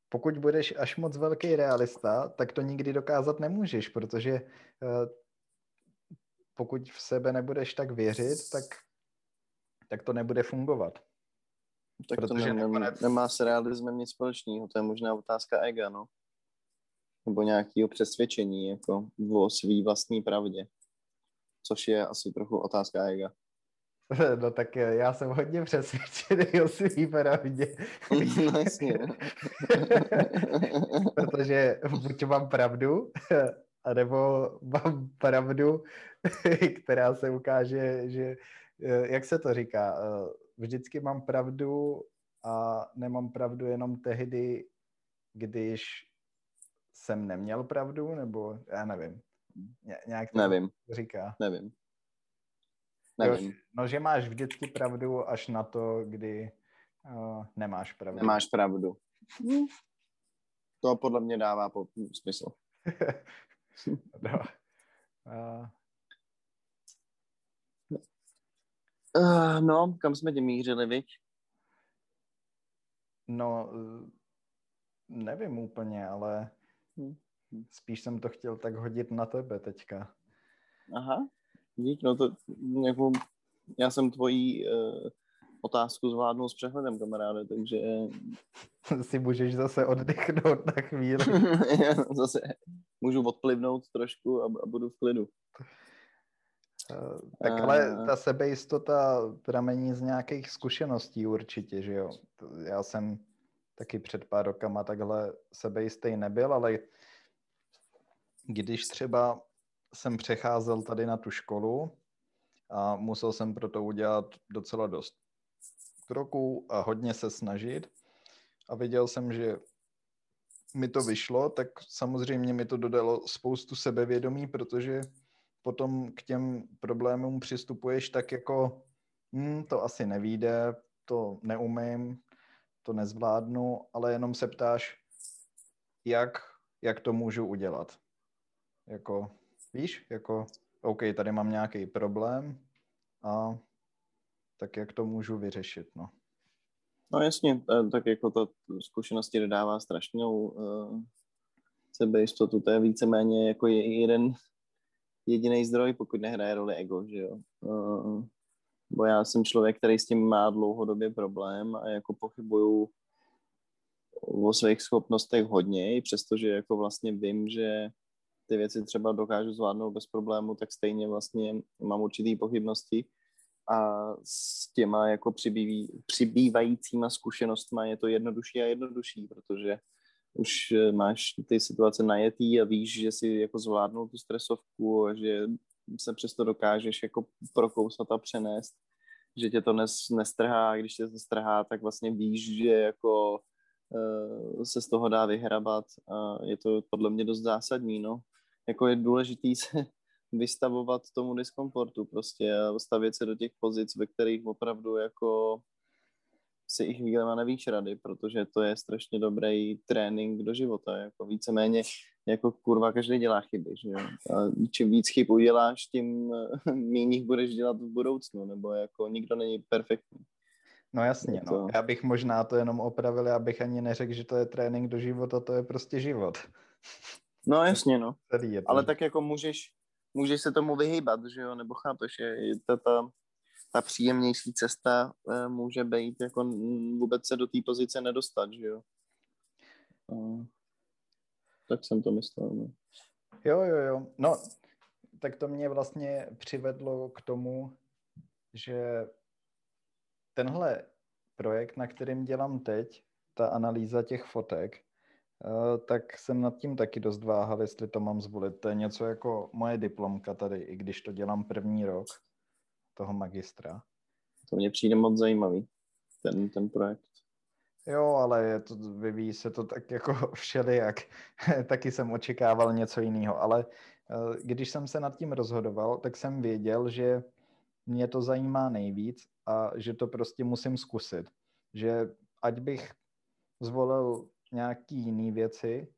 pokud budeš až moc velký realista, tak to nikdy dokázat nemůžeš, protože uh, pokud v sebe nebudeš tak věřit, tak tak to nebude fungovat. Tak Protože to ne, nakonec... nemá s realismem nic společného, to je možná otázka ega, no. Nebo nějakého přesvědčení, jako o svý vlastní pravdě. Což je asi trochu otázka ega. [LAUGHS] No tak já jsem hodně přesvědčený o svý pravdě. [LAUGHS] No jasně. [LAUGHS] Protože buď mám pravdu, anebo mám pravdu, která se ukáže, že Eh, jak se to říká, eh, vždycky mám pravdu a nemám pravdu jenom tehdy, když jsem neměl pravdu, nebo já nevím. Ně, nějak to nevím. říká. Nevím. Nevím. Jo, no, že máš vždycky pravdu až na to, kdy uh, nemáš pravdu. Nemáš pravdu. To podle mě dává po smysl. no. uh, Uh, no, kam jsme tě mířili, viď? No, eh, nevím úplně, ale hm. spíš jsem to chtěl tak hodit na tebe teďka. Aha, dík, no to jako, já jsem tvojí uh, otázku zvládnul s přehledem, kamaráde, takže... [LAUGHS] si můžeš zase oddechnout na chvíli. [LAUGHS] zase můžu odplivnout trošku a, a budu v klidu. Eh, tak ale ta sebejistota pramení z nějakých zkušeností určitě, že jo. Já jsem taky před pár rokama takhle sebejistý nebyl, ale když třeba jsem přecházel tady na tu školu a musel jsem pro to udělat docela dost kroků a hodně se snažit. A viděl jsem, že mi to vyšlo, tak samozřejmě mi to dodalo spoustu sebevědomí, protože potom k těm problémům přistupuješ tak jako hm, to asi nevíde, to neumím, to nezvládnu, ale jenom se ptáš, jak, jak to můžu udělat. Jako, víš, jako, OK, tady mám nějaký problém a tak jak to můžu vyřešit, no. No jasně, eh, tak jako to zkušenosti dodává strašnou uh, sebejistotu, to je víceméně jako jeden jediný zdroj, pokud nehraje roli ego, že jo. Uh, bo já jsem člověk, který s tím má dlouhodobě problém a jako pochybuju o svých schopnostech hodně, i přestože jako vlastně vím, že ty věci třeba dokážu zvládnout bez problému, tak stejně vlastně mám určitý pochybnosti a s těma jako přibýví, přibývajícíma zkušenostmi je to jednodušší a jednodušší, protože už eh, máš ty situace najetý a víš, že si jako zvládnul tu stresovku a že se přesto dokážeš jako prokousat a přenést, že tě to nes, nestrhá, když tě to strhá, tak vlastně víš, že jako uh, se z toho dá vyhrabat a je to podle mě dost zásadní, no. Jako je důležitý [LAUGHS] se vystavovat tomu diskomfortu prostě a stavět se do těch pozic, ve kterých opravdu jako si i chvílema nevíš rady, protože to je strašně dobrý trénink do života, jako víceméně jako kurva každý dělá chyby, že jo? A čím víc chyb uděláš, tím [LAUGHS] méně budeš dělat v budoucnu, nebo jako nikdo není perfektní. No jasně, to... no. Já bych možná to jenom opravil, abych ani neřekl, že to je trénink do života, to je prostě život. [LAUGHS] No jasně, no. Ale tak jako můžeš, můžeš se tomu vyhýbat, že jo, nebo chápeš, je ta, ta, ta příjemnější cesta e, může být jako vůbec se do té pozice nedostat, že jo. A, tak jsem to myslel, no. Jo, jo, jo. No, tak to mě vlastně přivedlo k tomu, že tenhle projekt, na kterým dělám teď, ta analýza těch fotek, Eh, tak jsem nad tím taky dost váhal, jestli to mám zvolit. To je něco jako moje diplomka tady, i když to dělám první rok toho magistra. To mně přijde moc zajímavý, ten, ten projekt. Jo, ale je to, vyvíjí se to tak jako [LAUGHS] všelijak. [LAUGHS] taky jsem očekával něco jiného, ale eh, když jsem se nad tím rozhodoval, tak jsem věděl, že mě to zajímá nejvíc a že to prostě musím zkusit. Že ať bych zvolil nějaký jiný věci,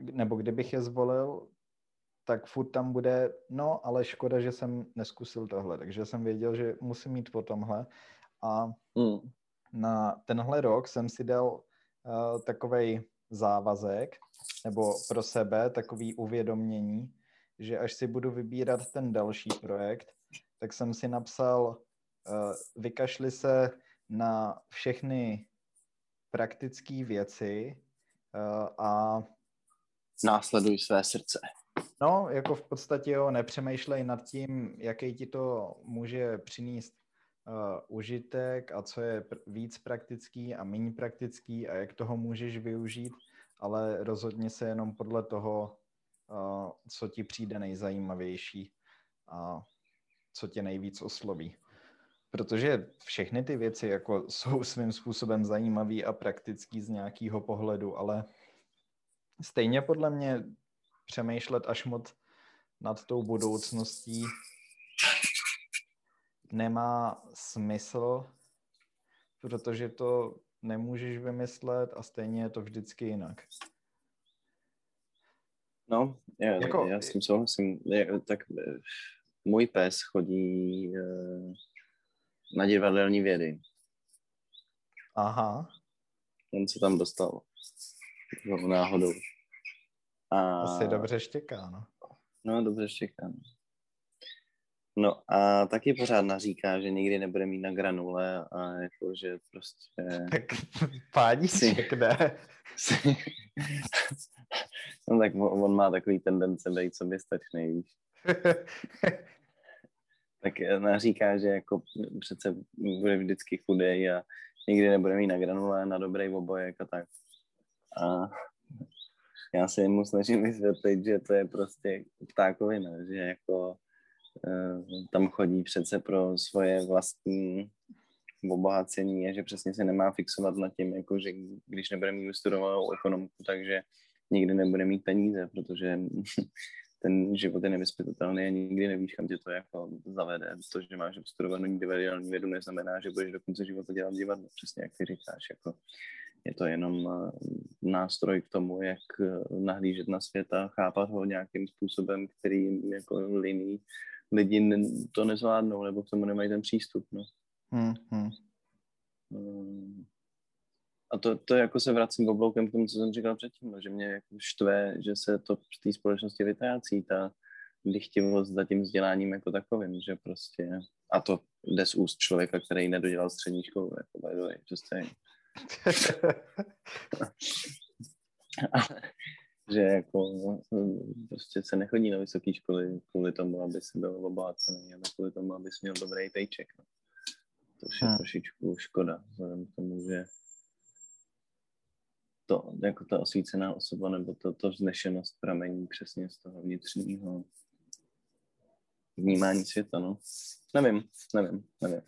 nebo kdybych je zvolil, tak furt tam bude, no, ale škoda, že jsem neskusil tohle, takže jsem věděl, že musím mít po tomhle a mm. na tenhle rok jsem si dal uh, takovej závazek, nebo pro sebe takový uvědomění, že až si budu vybírat ten další projekt, tak jsem si napsal, uh, vykašli se na všechny praktické věci uh, a... Následuj své srdce. No, jako v podstatě jo, nepřemýšlej nad tím, jaký ti to může přinést uh, užitek a co je pr- víc praktický a méně praktický a jak toho můžeš využít, ale rozhodně se jenom podle toho, uh, co ti přijde nejzajímavější a co tě nejvíc osloví protože všechny ty věci jako [LAUGHS] jsou svým způsobem zajímavý a praktický z nějakého pohledu, ale stejně podle mě přemýšlet až moc nad tou budoucností nemá smysl, protože to nemůžeš vymyslet a stejně je to vždycky jinak. No, já, jako, já s tím souhlasím. Tak eh, můj pes chodí eh, na divadelní vědy. Aha. On se tam dostal. Náhodou. A... Asi dobře štěká, no. No, dobře štěká. No. no a taky pořád naříká, že nikdy nebude mít na granule a jako, že prostě... [LAUGHS] Tak pádí si ne? [LAUGHS] no tak on má takový tendence být soběstačný, víš. [LAUGHS] tak naříká, že jako přece bude vždycky chudej a nikdy nebude mít na granule, na dobrý obojek a tak. A já se mu snažím vysvětlit, že to je prostě ptákovina, že jako uh, tam chodí přece pro svoje vlastní obohacení a že přesně se nemá fixovat na tím, jako že když nebude mít vystudovanou ekonomku, takže nikdy nebude mít peníze, protože ten život je nevyspytatelný a nikdy nevíš, kam tě to jako zavede. To, že máš studovanou divadelní vědu, neznamená, že budeš do konce života dělat divadlo, přesně jak ty říkáš. Jako, je to jenom eh, nástroj k tomu, jak eh, nahlížet na svět a chápat ho nějakým způsobem, který jako liní lidi to nezvládnou, nebo k tomu nemají ten přístup. No. Hmm, hmm. A to, to jako se vracím obloukem k tomu, co jsem říkal předtím, no, že mě jako štve, že se to v té společnosti vytrácí, ta lichtivost za tím vzděláním jako takovým, že prostě, a to jde z úst člověka, který nedodělal střední školu, jako by the way, just saying. [LAUGHS] že jako prostě se nechodí na vysoké školy kvůli tomu, aby se byl obohacený, ale kvůli tomu, aby měl dobrý paycheck. No. To je hmm. trošičku škoda, vzhledem k tomu, že to, jako ta osvícená osoba nebo to, to vznešenost pramení přesně z toho vnitřního vnímání světa, no. Nevím, nevím, nevím.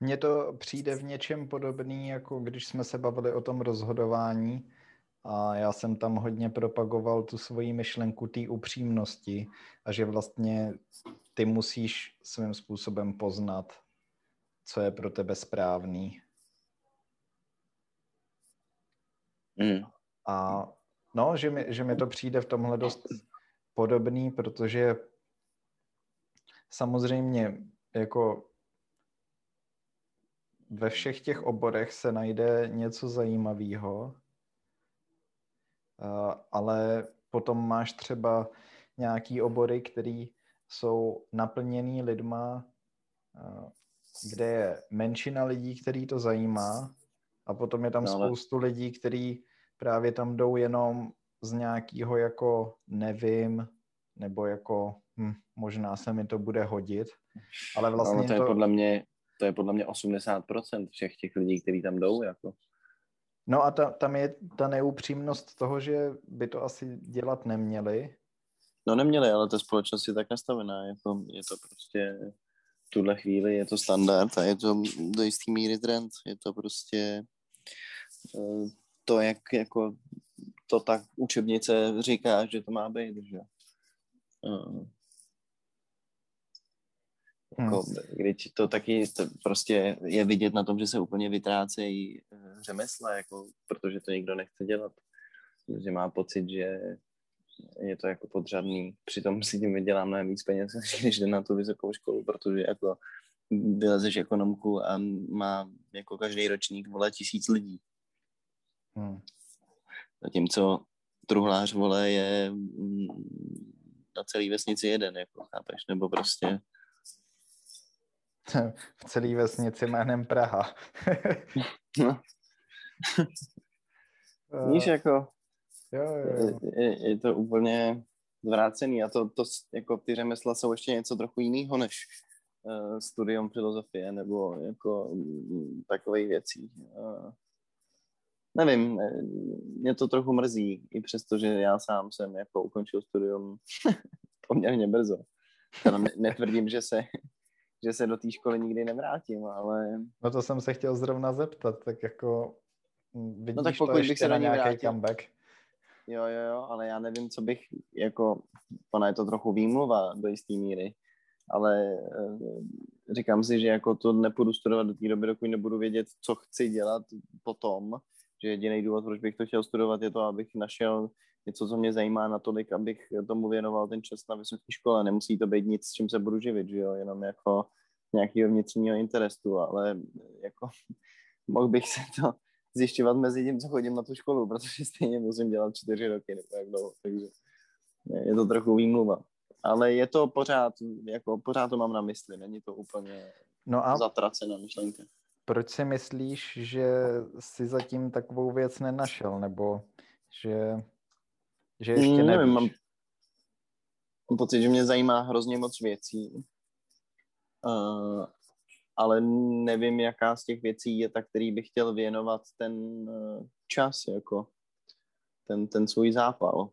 Mně to přijde v něčem podobný, jako když jsme se bavili o tom rozhodování a já jsem tam hodně propagoval tu svoji myšlenku té upřímnosti a že vlastně ty musíš svým způsobem poznat, co je pro tebe správný Mm. A no, že mi, že mi to přijde v tomhle dost podobný, protože samozřejmě jako ve všech těch oborech se najde něco zajímavého, ale potom máš třeba nějaký obory, které jsou naplněný lidma, kde je menšina lidí, který to zajímá a potom je tam no, ale... spoustu lidí, kteří právě tam jdou jenom z nějakého jako nevím, nebo jako hm, možná se mi to bude hodit, ale no, vlastně no, to je to... podle mě to je podle mě 80% všech těch lidí, kteří tam jdou, jako. No a ta, tam je ta neupřímnost toho, že by to asi dělat neměli. No neměli, ale ta společnost je tak nastavená, jako je to prostě v tuhle chvíli je to standard a je to do jistý míry trend, je to prostě to, jak jako to tak učebnice říká, že to má být, že uh, jako, hmm. když to taky to prostě je vidět na tom, že se úplně vytrácejí eh, řemesla, jako, protože to nikdo nechce dělat. Že má pocit, že je to jako podřadný. Přitom si tím vydělám mnohem víc peněz, [LAUGHS] než jde na tu vysokou školu, protože jako vylezeš ekonomku a má jako každý ročník vole tisíc lidí. Hmm. Zatímco truhlář, vole, je mm, na celé vesnici jeden, jako chápeš, nebo prostě... [LAUGHS] v celé vesnici jménem Praha. [LAUGHS] no. [LAUGHS] Víš, jako... Jo, jo. Je, je, to úplně zvrácený a to, to jako ty řemesla jsou ještě něco trochu jiného než uh, studium filozofie nebo jako um, takové věcí. Uh, nevím, mě to trochu mrzí, i přesto, že já sám jsem jako ukončil studium [LAUGHS] poměrně brzo. Teda netvrdím, že se, že se do té školy nikdy nevrátím, ale... No to jsem se chtěl zrovna zeptat, tak jako vidíš no tak pokud to ještě bych se na nějaký vrátil, comeback? Jo, jo, jo, ale já nevím, co bych, jako, ona je to trochu výmluva do jisté míry, ale eh, říkám si, že jako to nepůjdu studovat do té doby, dokud nebudu vědět, co chci dělat potom, že jediný důvod, proč bych to chtěl studovat, je to, abych našel něco, co mě zajímá natolik, abych tomu věnoval ten čas na vysoké škole. Nemusí to být nic, s čím se budu živit, že jo, jenom jako nějakého vnitřního interesu, ale jako [LAUGHS] mohl bych se to zjišťovat mezi tím, co chodím na tu školu, protože stejně musím dělat čtyři roky nebo jak dlouho, takže je to trochu výmluva. Ale je to pořád, jako pořád to mám na mysli, není to úplně no a zatracená myšlenka. Proč si myslíš, že jsi zatím takovou věc nenašel, nebo že, že ještě nevíš? Nevím, mám, mám pocit, že mě zajímá hrozně moc věcí, uh, ale nevím, jaká z těch věcí je ta, který bych chtěl věnovat ten uh, čas, jako. ten, ten svůj zápal.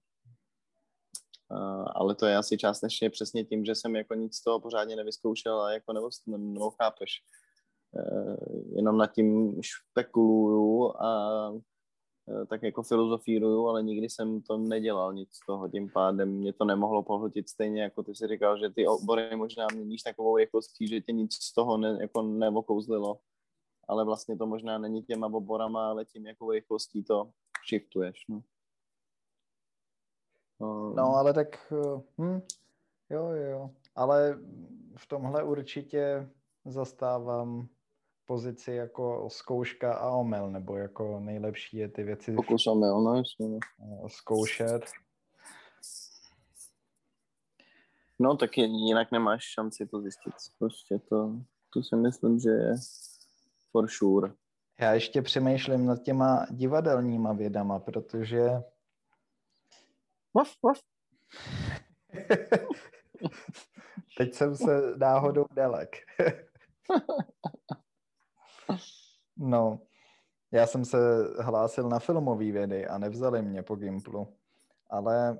Uh, ale to je asi částečně přesně tím, že jsem jako nic z toho pořádně nevyzkoušel a jako nebo, nebo chápeš. Uh, jenom nad tím špekuluju a uh, tak jako filozofíruju, ale nikdy jsem to nedělal nic z toho, tím pádem mě to nemohlo pohltit stejně, jako ty si říkal, že ty obory možná měníš takovou rychlostí, že tě nic z toho ne, jako nevokouzlilo, ale vlastně to možná není těma oborama, ale tím, jakou rychlostí to shiftuješ. No. No, ale tak, hm, jo, jo, ale v tomhle určitě zastávám pozici jako zkouška a omyl, nebo jako nejlepší je ty věci Pokus omyl, no jasně. No. Zkoušet. No, tak jinak nemáš šanci to zjistit. Prostě to, to si myslím, že je for sure. Já ještě přemýšlím nad těma divadelníma vědama, protože Vaf, vaf. [LAUGHS] Teď jsem se náhodou dalek. [LAUGHS] no, já jsem se hlásil na filmové vědy a nevzali mě po Gimplu, ale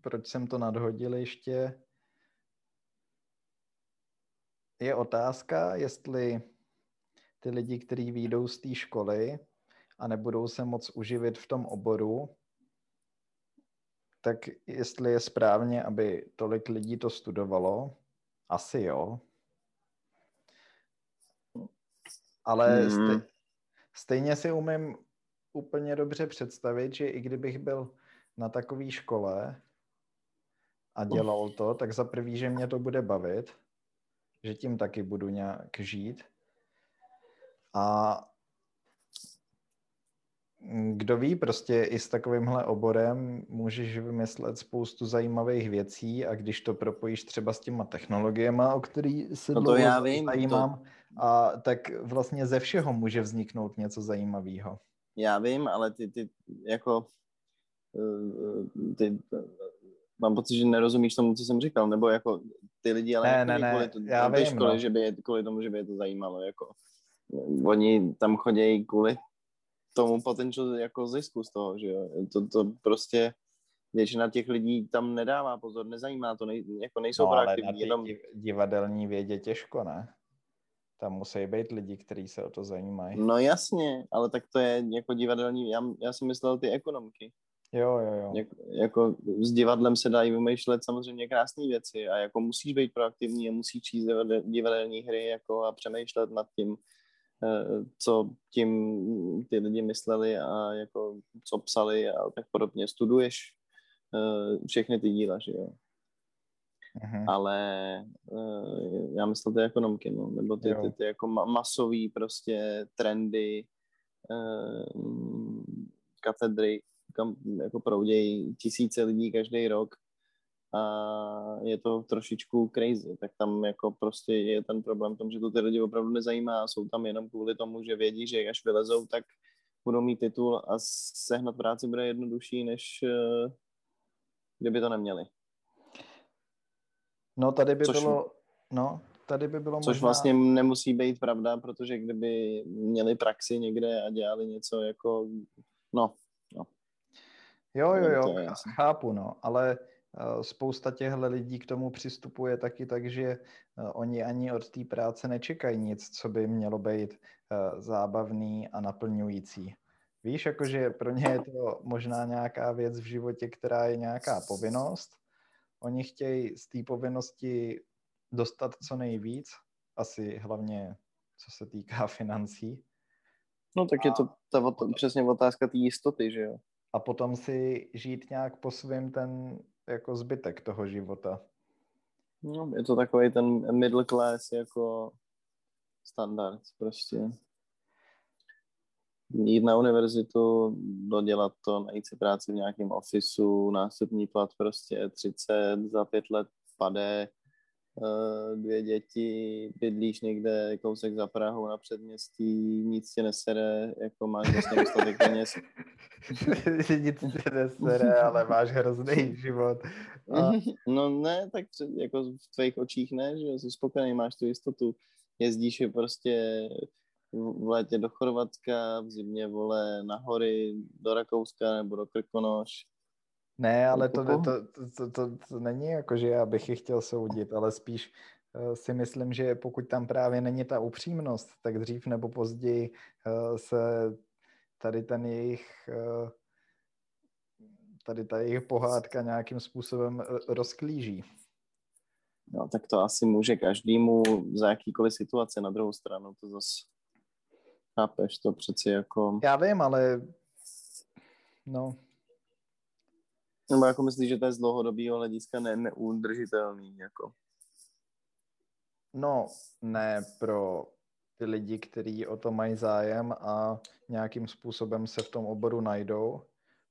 proč jsem to nadhodil ještě? Je otázka, jestli ty lidi, kteří výjdou z té školy, a nebudou se moc uživit v tom oboru, tak jestli je správně, aby tolik lidí to studovalo, asi jo. Ale hmm. stej, stejně si umím úplně dobře představit, že i kdybych byl na takové škole a dělal to, tak za prvý, že mě to bude bavit, že tím taky budu nějak žít. A kdo ví, prostě i s takovýmhle oborem můžeš vymyslet spoustu zajímavých věcí a když to propojíš třeba s těma technologiemi, o který se no to já vím, zajímám, to... a tak vlastně ze všeho může vzniknout něco zajímavého. Já vím, ale ty, ty jako eh, ty, mám pocit, že nerozumíš tomu, co jsem říkal, nebo jako ty lidi, ale ne, ne, ne, kvůli, to, já vím, školy, no. že by je, kvůli tomu, že by je to zajímalo, jako oni tam chodí kvůli tomu potenciál jako zisku z toho, že jo. To, to prostě většina těch lidí tam nedává pozor, nezajímá to, nej, jako nejsou no, ale na jenom... divadelní vědě těžko, ne? Tam musí být lidi, kteří se o to zajímají. No jasně, ale tak to je jako divadelní, já, já jsem myslel ty ekonomky. Jo, jo, jo. Jak, jako s divadlem se dají vymýšlet samozřejmě krásné věci a jako musíš být proaktivní a musíš číst divadelní hry jako a přemýšlet nad tím, co tím ty lidi mysleli a jako co psali a tak podobně. Studuješ eh, všechny ty díla, že jo. Uh-huh. Ale uh, já myslel ty ekonomky, no, nebo ty, ty, ty jako ma- masový prostě trendy, katedry, kam jako proudějí tisíce lidí každý rok a je to trošičku crazy, tak tam jako prostě je ten problém v tom, že to ty lidi opravdu nezajímá, jsou tam jenom kvůli tomu, že vědí, že až vylezou, tak budou mít titul a sehnat práci bude jednodušší, než uh, kdyby to neměli. No tady by což, bylo, no, tady by bylo Což možná... vlastně nemusí být pravda, protože kdyby měli praxi někde a dělali něco jako, no, no. Jo, jo, jo, chápu, no, ale Eh, spousta těchto lidí k tomu přistupuje taky tak, že eh, oni ani od té práce nečekají nic, co by mělo být eh, zábavný a naplňující. Víš, jakože pro ně je to možná nějaká věc v životě, která je nějaká povinnost. Oni chtějí z té povinnosti dostat co nejvíc, asi hlavně co se týká [LAUGHS] financí. No tak a... je to ta, přesně otázka té jistoty, že jo? A potom si žít nějak po svém ten jako zbytek toho života. No, je to takový ten middle class jako standard prostě. Jít na univerzitu, dodělat to, najít si práci v nějakém ofisu, nástupní plat prostě 30, za pět let pade, dvě děti, bydlíš někde kousek za Prahou na předměstí, nic tě nesere, jako máš vlastně dostatek peněz. [LAUGHS] nic tě nesere, ale máš hrozný život. A... [LAUGHS] No ne, tak jako v tvých očích ne, že jsi spokojený, máš tu jistotu, jezdíš je prostě v létě do Chorvatska, v zimě, vole, na hory, do Rakouska nebo do Krkonoš. Ne, ale to, to, to, to, to, to není jako, že já bych je chtěl soudit, ale spíš uh, si myslím, že pokud tam právě není ta upřímnost, tak dřív nebo později uh, se tady ten jejich uh, tady ta jejich pohádka nějakým způsobem rozklíží. No, tak to asi může každému za jakýkoliv situace. Na druhou stranu to zase chápeš, to přeci jako... Já vím, ale no... Nebo jako myslíš, že to je z dlouhodobého hlediska ne, neudržitelný, jako? No, ne pro ty lidi, kteří o to mají zájem a nějakým způsobem se v tom oboru najdou,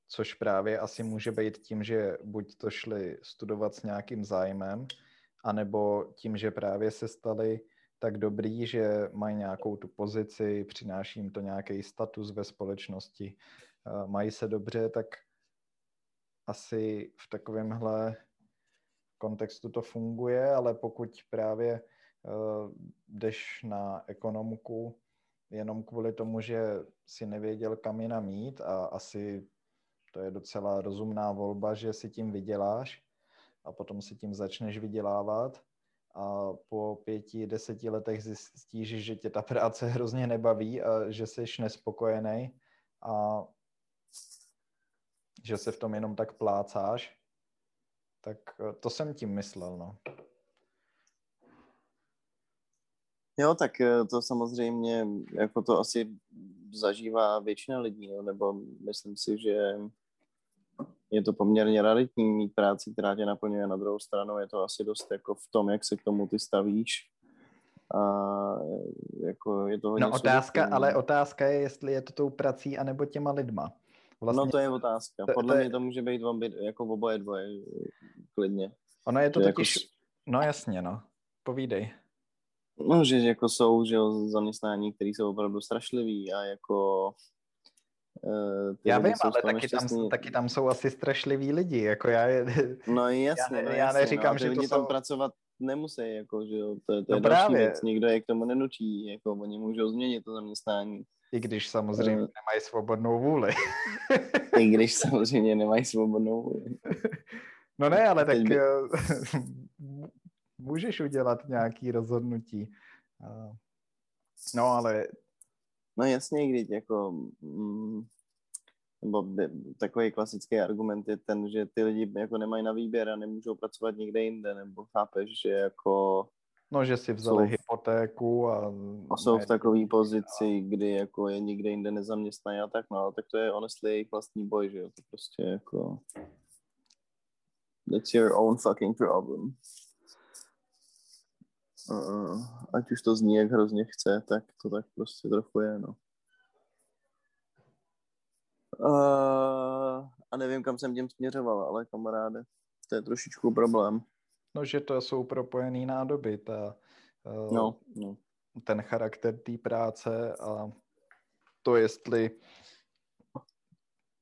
což právě asi může být tím, že buď to šli studovat s nějakým zájmem, anebo tím, že právě se stali tak dobrý, že mají nějakou tu pozici, přináší jim to nějaký status ve společnosti, mají se dobře, tak asi v takovémhle kontextu to funguje, ale pokud právě uh, jdeš na ekonomku jenom kvůli tomu, že si nevěděl, kam jinam mít a asi to je docela rozumná volba, že si tím vyděláš a potom si tím začneš vydělávat a po pěti, deseti letech zjistíš, že tě ta práce [LAUGHS] hrozně nebaví a že jsi nespokojený a že se v tom jenom tak plácáš, tak eh, to jsem tím myslel, no. Jo, tak eh, to samozřejmě, jako to asi zažívá většina lidí, jo, nebo myslím si, že je to poměrně raritní mít práci, která tě naplňuje. Na druhou stranu je to asi dost jako v tom, jak se k tomu ty stavíš. A jako je to hodně no otázka, ale otázka je, jestli je to tou prací anebo těma lidma. Vlastně, no to je otázka. Podle to, to mě to může být obě, jako oboje dvoje, klidně. Ono je to že totiž, jako... no jasně, no. Povídej. No, že jako jsou že zaměstnání, které jsou opravdu strašlivý a jako Uh, já vím, ale taky tam, taky tam jsou asi strašliví lidi, jako já je, [LAUGHS] No jasně, já, no, já neříkám, no, že lidi to tam jsou... pracovat nemusí, jako, že jo, to, to no je právě. další věc, nikdo je k tomu nenutí, jako oni můžou změnit to zaměstnání. I když samozřejmě uh, nemají svobodnou vůli. I [LAUGHS] když samozřejmě nemají svobodnou vůli. No ne, ale tak by... [LAUGHS] můžeš udělat nějaký rozhodnutí. No ale No jasně, když jako, mm, nebo takový klasický argument je ten, že ty lidi jako nemají na výběr a nemůžou pracovat někde jinde, nebo chápeš, že jako... No, že si vzali jsou, hypotéku a... A jsou v takové pozici, kdy jako je nikde jinde nezaměstnají a tak, no, tak to je honestly jejich vlastní boj, že jo, to prostě jako... That's your own fucking problem. Uh, ať už to zní, jak hrozně chce, tak to tak prostě trochu je, no. Uh, a nevím, kam jsem tím směřoval, ale kamaráde, to je trošičku problém. No, že to jsou propojený nádoby, ta, no, no. ten charakter té práce a to, jestli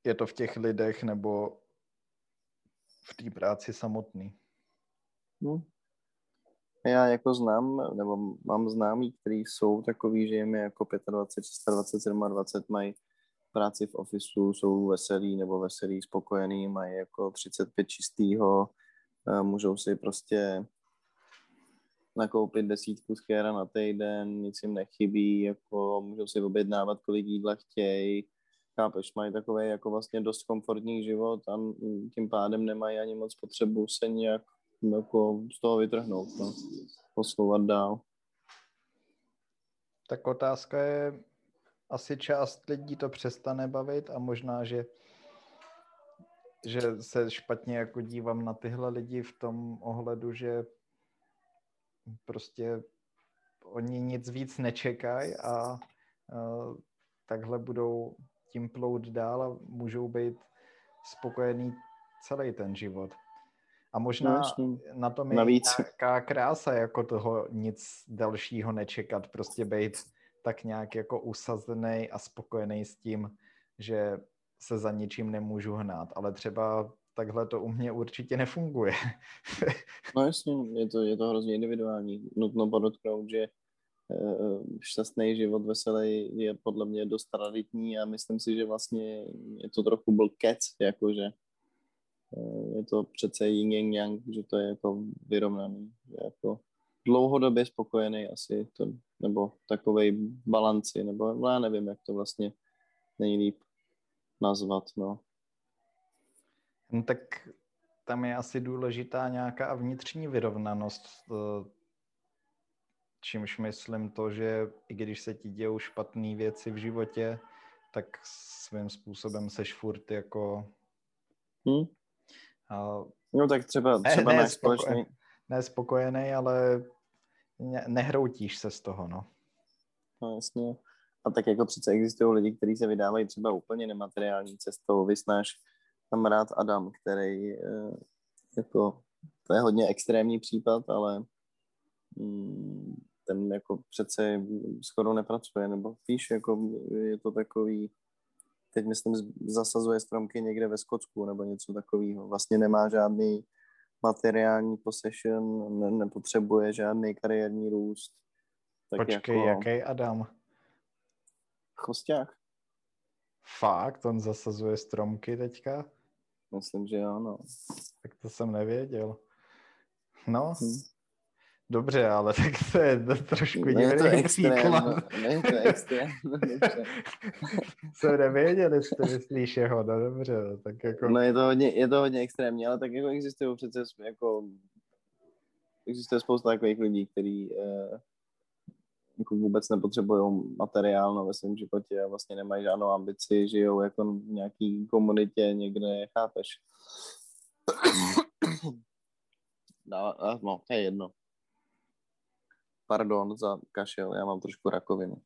je to v těch lidech nebo v té práci samotný. No, já jako znám, nebo mám známí, kteří jsou takový, že jim je jako 25, 26, 27, mají práci v ofisu, jsou veselí nebo veselí, spokojení, mají jako 35 čistýho, můžou si prostě nakoupit desítku z na týden, nic jim nechybí, jako můžou si objednávat, kolik jídla chtějí, chápeš, mají takový jako vlastně dost komfortní život a tím pádem nemají ani moc potřebu se nějak jako z toho vytrhnout, no. posouvat dál. Tak otázka je, asi část lidí to přestane bavit a možná, že že se špatně jako dívám na tyhle lidi v tom ohledu, že prostě oni nic víc nečekají a uh, takhle budou tím plout dál a můžou být spokojený celý ten život. A možná no, na tom je Navíc. nějaká krása jako toho nic dalšího nečekat, prostě být tak nějak jako usazený a spokojený s tím, že se za ničím nemůžu hnát, ale třeba takhle to u mě určitě nefunguje. [LAUGHS] no jasně, je to, je to hrozně individuální. Nutno podotknout, že šťastný život, veselý je podle mě dost traditní a myslím si, že vlastně je to trochu byl kec, jakože je to přece yin yang yang, že to je jako vyrovnaný, že jako dlouhodobě spokojený asi, to, nebo takovej balanci, nebo já nevím, jak to vlastně nejlíp nazvat, no. No tak tam je asi důležitá nějaká vnitřní vyrovnanost, čímž myslím to, že i když se ti dějou špatné věci v životě, tak svým způsobem seš furt jako... Hmm. A... No tak třeba, třeba ne, ne, společný... Nespokojený, ale ne, nehroutíš se z toho, no. No jasně. A tak jako přece existují lidi, kteří se vydávají třeba úplně nemateriální cestou. Vysnáš kamarád Adam, který eh, jako, to je hodně extrémní případ, ale mm, ten jako přece skoro nepracuje, nebo víš, jako je to takový, teď myslím, zasazuje stromky někde ve Skotsku nebo něco takového. Vlastně nemá žádný materiální possession, ne, nepotřebuje žádný kariérní růst. Tak Počkej, jako... jaký Adam? Chosták. Fakt? On zasazuje stromky teďka? Myslím, že jo, no. Tak to jsem nevěděl. No, hmm. dobře, ale [LAUGHS] tak to je trošku divný to extrém, [LAUGHS] no, ne, to extrém, no, Jsem nevěděl, jestli to myslíš jeho, no dobře, no, tak jako... No je to hodně, je to hodně extrémní, ale tak jako existují přece jako existuje spousta takových lidí, kteří eh, jako vůbec nepotřebují materiálno ve svém životě a vlastně nemají žádnou ambici, žijou jako v nějaký komunitě někde, chápeš? [COUGHS] No, no, je jedno. Pardon za kašel, já mám trošku rakovinu.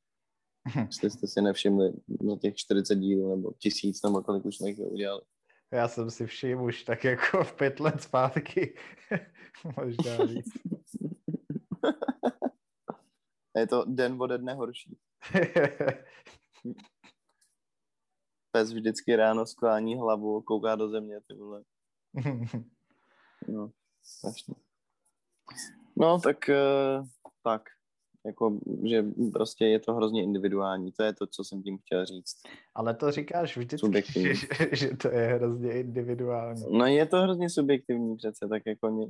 [COUGHS] Jestli jste si nevšimli za těch 40 dílů nebo tisíc nebo kolik už jsme jich udělali. Já jsem si všiml už tak jako v pět let zpátky. [LAUGHS] Možná víc. [LAUGHS] je to den ode dne horší. [LAUGHS] Pes vždycky ráno sklání hlavu, kouká do země, ty vole. [LAUGHS] No, strašně. No, tak, uh, tak, jako, že prostě je to hrozně individuální, to je to, co jsem tím chtěl říct. Ale to říkáš vždycky, že, [LAUGHS] že to je hrozně individuální. No je to hrozně subjektivní přece, tak jako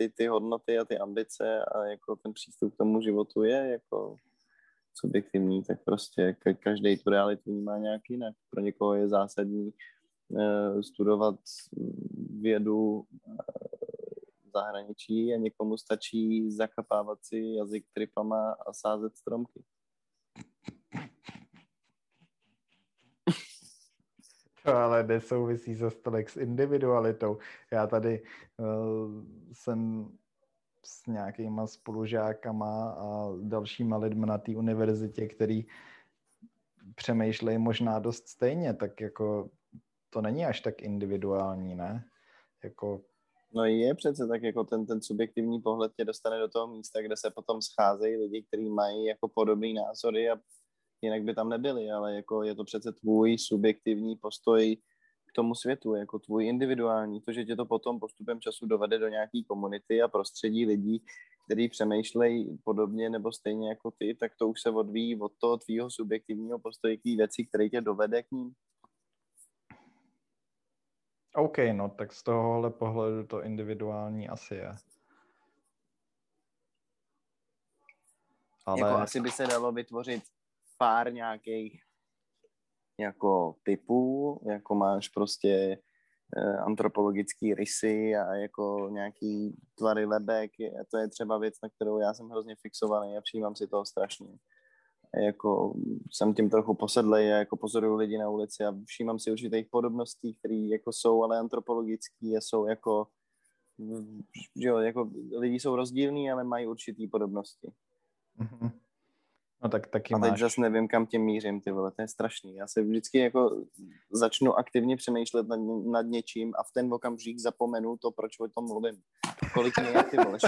ty, ty hodnoty a ty ambice a jako ten přístup k tomu životu je jako subjektivní, tak prostě každý tu realitu vnímá nějak jinak. Pro někoho je zásadní uh, studovat vědu uh, v zahraničí a někomu stačí zakapávat si jazyk tripama a sázet stromky. To ale nesouvisí za stolek s individualitou. Já tady uh, jsem s nějakýma spolužákama a dalšíma lidmi na té univerzitě, který přemýšlejí možná dost stejně, tak jako to není až tak individuální, ne? Jako... No je přece tak jako ten, ten subjektivní pohled tě dostane do toho místa, kde se potom scházejí lidi, kteří mají jako podobné názory a jinak by tam nebyli, ale jako je to přece tvůj subjektivní postoj k tomu světu, jako tvůj individuální, to, že tě to potom postupem času dovede do nějaký komunity a prostředí lidí, který přemýšlejí podobně nebo stejně jako ty, tak to už se odvíjí od toho tvýho subjektivního postoje k té věci, který tě dovede k ním. OK, no tak z tohohle pohledu to individuální asi je. Ale... Jako asi by se dalo vytvořit pár nějakých jako typů, jako máš prostě eh, antropologický rysy a jako nějaký tvary lebek, to je třeba věc, na kterou já jsem hrozně fixovaný a přijímám si toho strašně. Jako jsem tím trochu posedlej a jako pozoruju lidi na ulici a všímám si určitých podobností, které jako jsou ale antropologický a jsou jako, že jo, jako lidi jsou rozdílní, ale mají určitý podobnosti. Mm-hmm. No tak taky A teď máš. zase nevím, kam tím mířím, ty vole, to je strašný. Já se vždycky jako začnu aktivně přemýšlet nad, nad něčím a v ten okamžik zapomenu to, proč o tom mluvím. Kolik mě je, ty vole.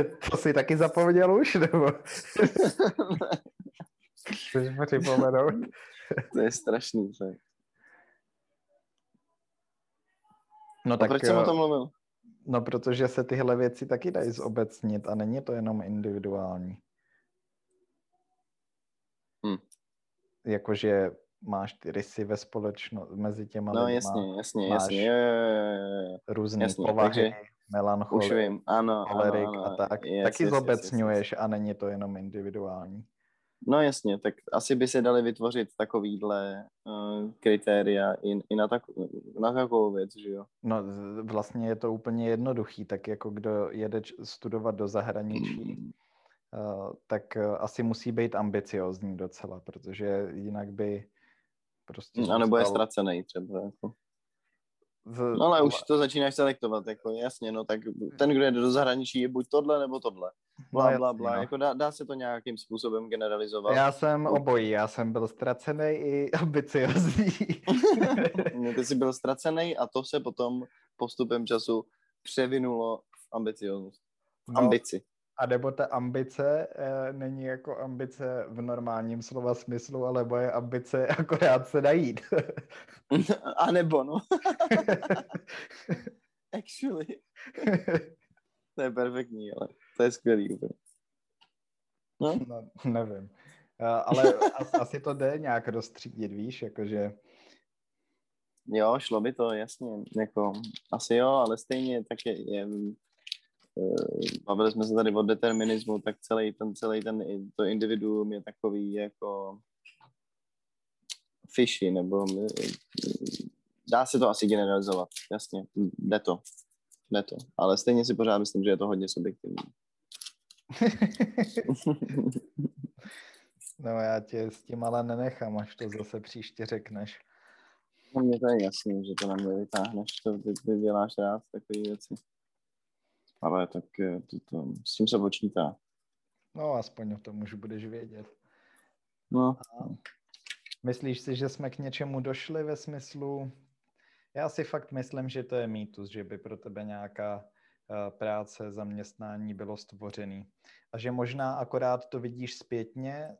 [LAUGHS] to jsi taky zapomněl už, nebo? [LAUGHS] Chceš připomenout? to je strašný, tak. No tak, a proč jsem o tom mluvil? No, protože se tyhle věci taky dají zobecnit a není to jenom individuální. Hmm. Jakože máš ty rysy ve společnosti mezi těma No lidma, jasně, jasně, máš jasně, jo, jo, jo, jo. různý jasně, povahy, takže melancholie, Už vím, ano, ano, cholerik ano. a tak. Yes, Taky yes, zobecňuješ yes, yes. a není to jenom individuální. No jasně, tak asi by se dali vytvořit takovýhle uh, kritéria i, i na, tak, na takovou věc, že jo? No vlastně je to úplně jednoduchý, tak jako kdo jede studovat do zahraničí, uh, tak uh, asi musí být ambiciozní docela, protože jinak by prostě A nebo je ztracený třeba, jako. v- No ale už to začínáš selektovat, jako jasně, no tak ten, kdo jede do zahraničí, je buď tohle, nebo tohle. Bla, No, bla, jasně, bla, no. jako dá, dá se to nějakým způsobem generalizovat. Já jsem obojí, já jsem byl ztracený i [LAUGHS] ambiciozní. No, Ty jsi byl ztracený a to se potom postupem času převinulo v ambicioznost. V No, ambici. A nebo ta ambice eh, není jako ambice v normálním slova smyslu, ale moje ambice [LAUGHS] akorát se najít. [LAUGHS] a nebo, no. [LAUGHS] Actually. To je perfektní, ale to je skvělý úplně. No, no, nevím. Eh, ale as, asi to jde nějak rozstřídit, víš, jakože jo, šlo by to, jasně. Jako, asi jo, ale stejně tak je, je bavili jsme se tady o determinismu, tak celý ten, celý ten, to individuum je takový jako fishy, nebo eh, dá se to asi generalizovat, jasně, jde to, jde to, ale stejně si pořád myslím, že je to hodně subjektivní. [LAUGHS] no já tě s tím ale nenechám, až to zase příště řekneš. No mně to je jasný, že to na mě vytáhneš, to ty, ty děláš rád takové věci. Ale tak to, to, s tím se počítá. No aspoň o tom už budeš vědět. No, Myslíš si, že jsme k něčemu došli ve smyslu? Já si fakt myslím, že to je mýtus, že by pro tebe nějaká eh, práce, zaměstnání bylo stvořený. A že možná akorát to vidíš zpětně,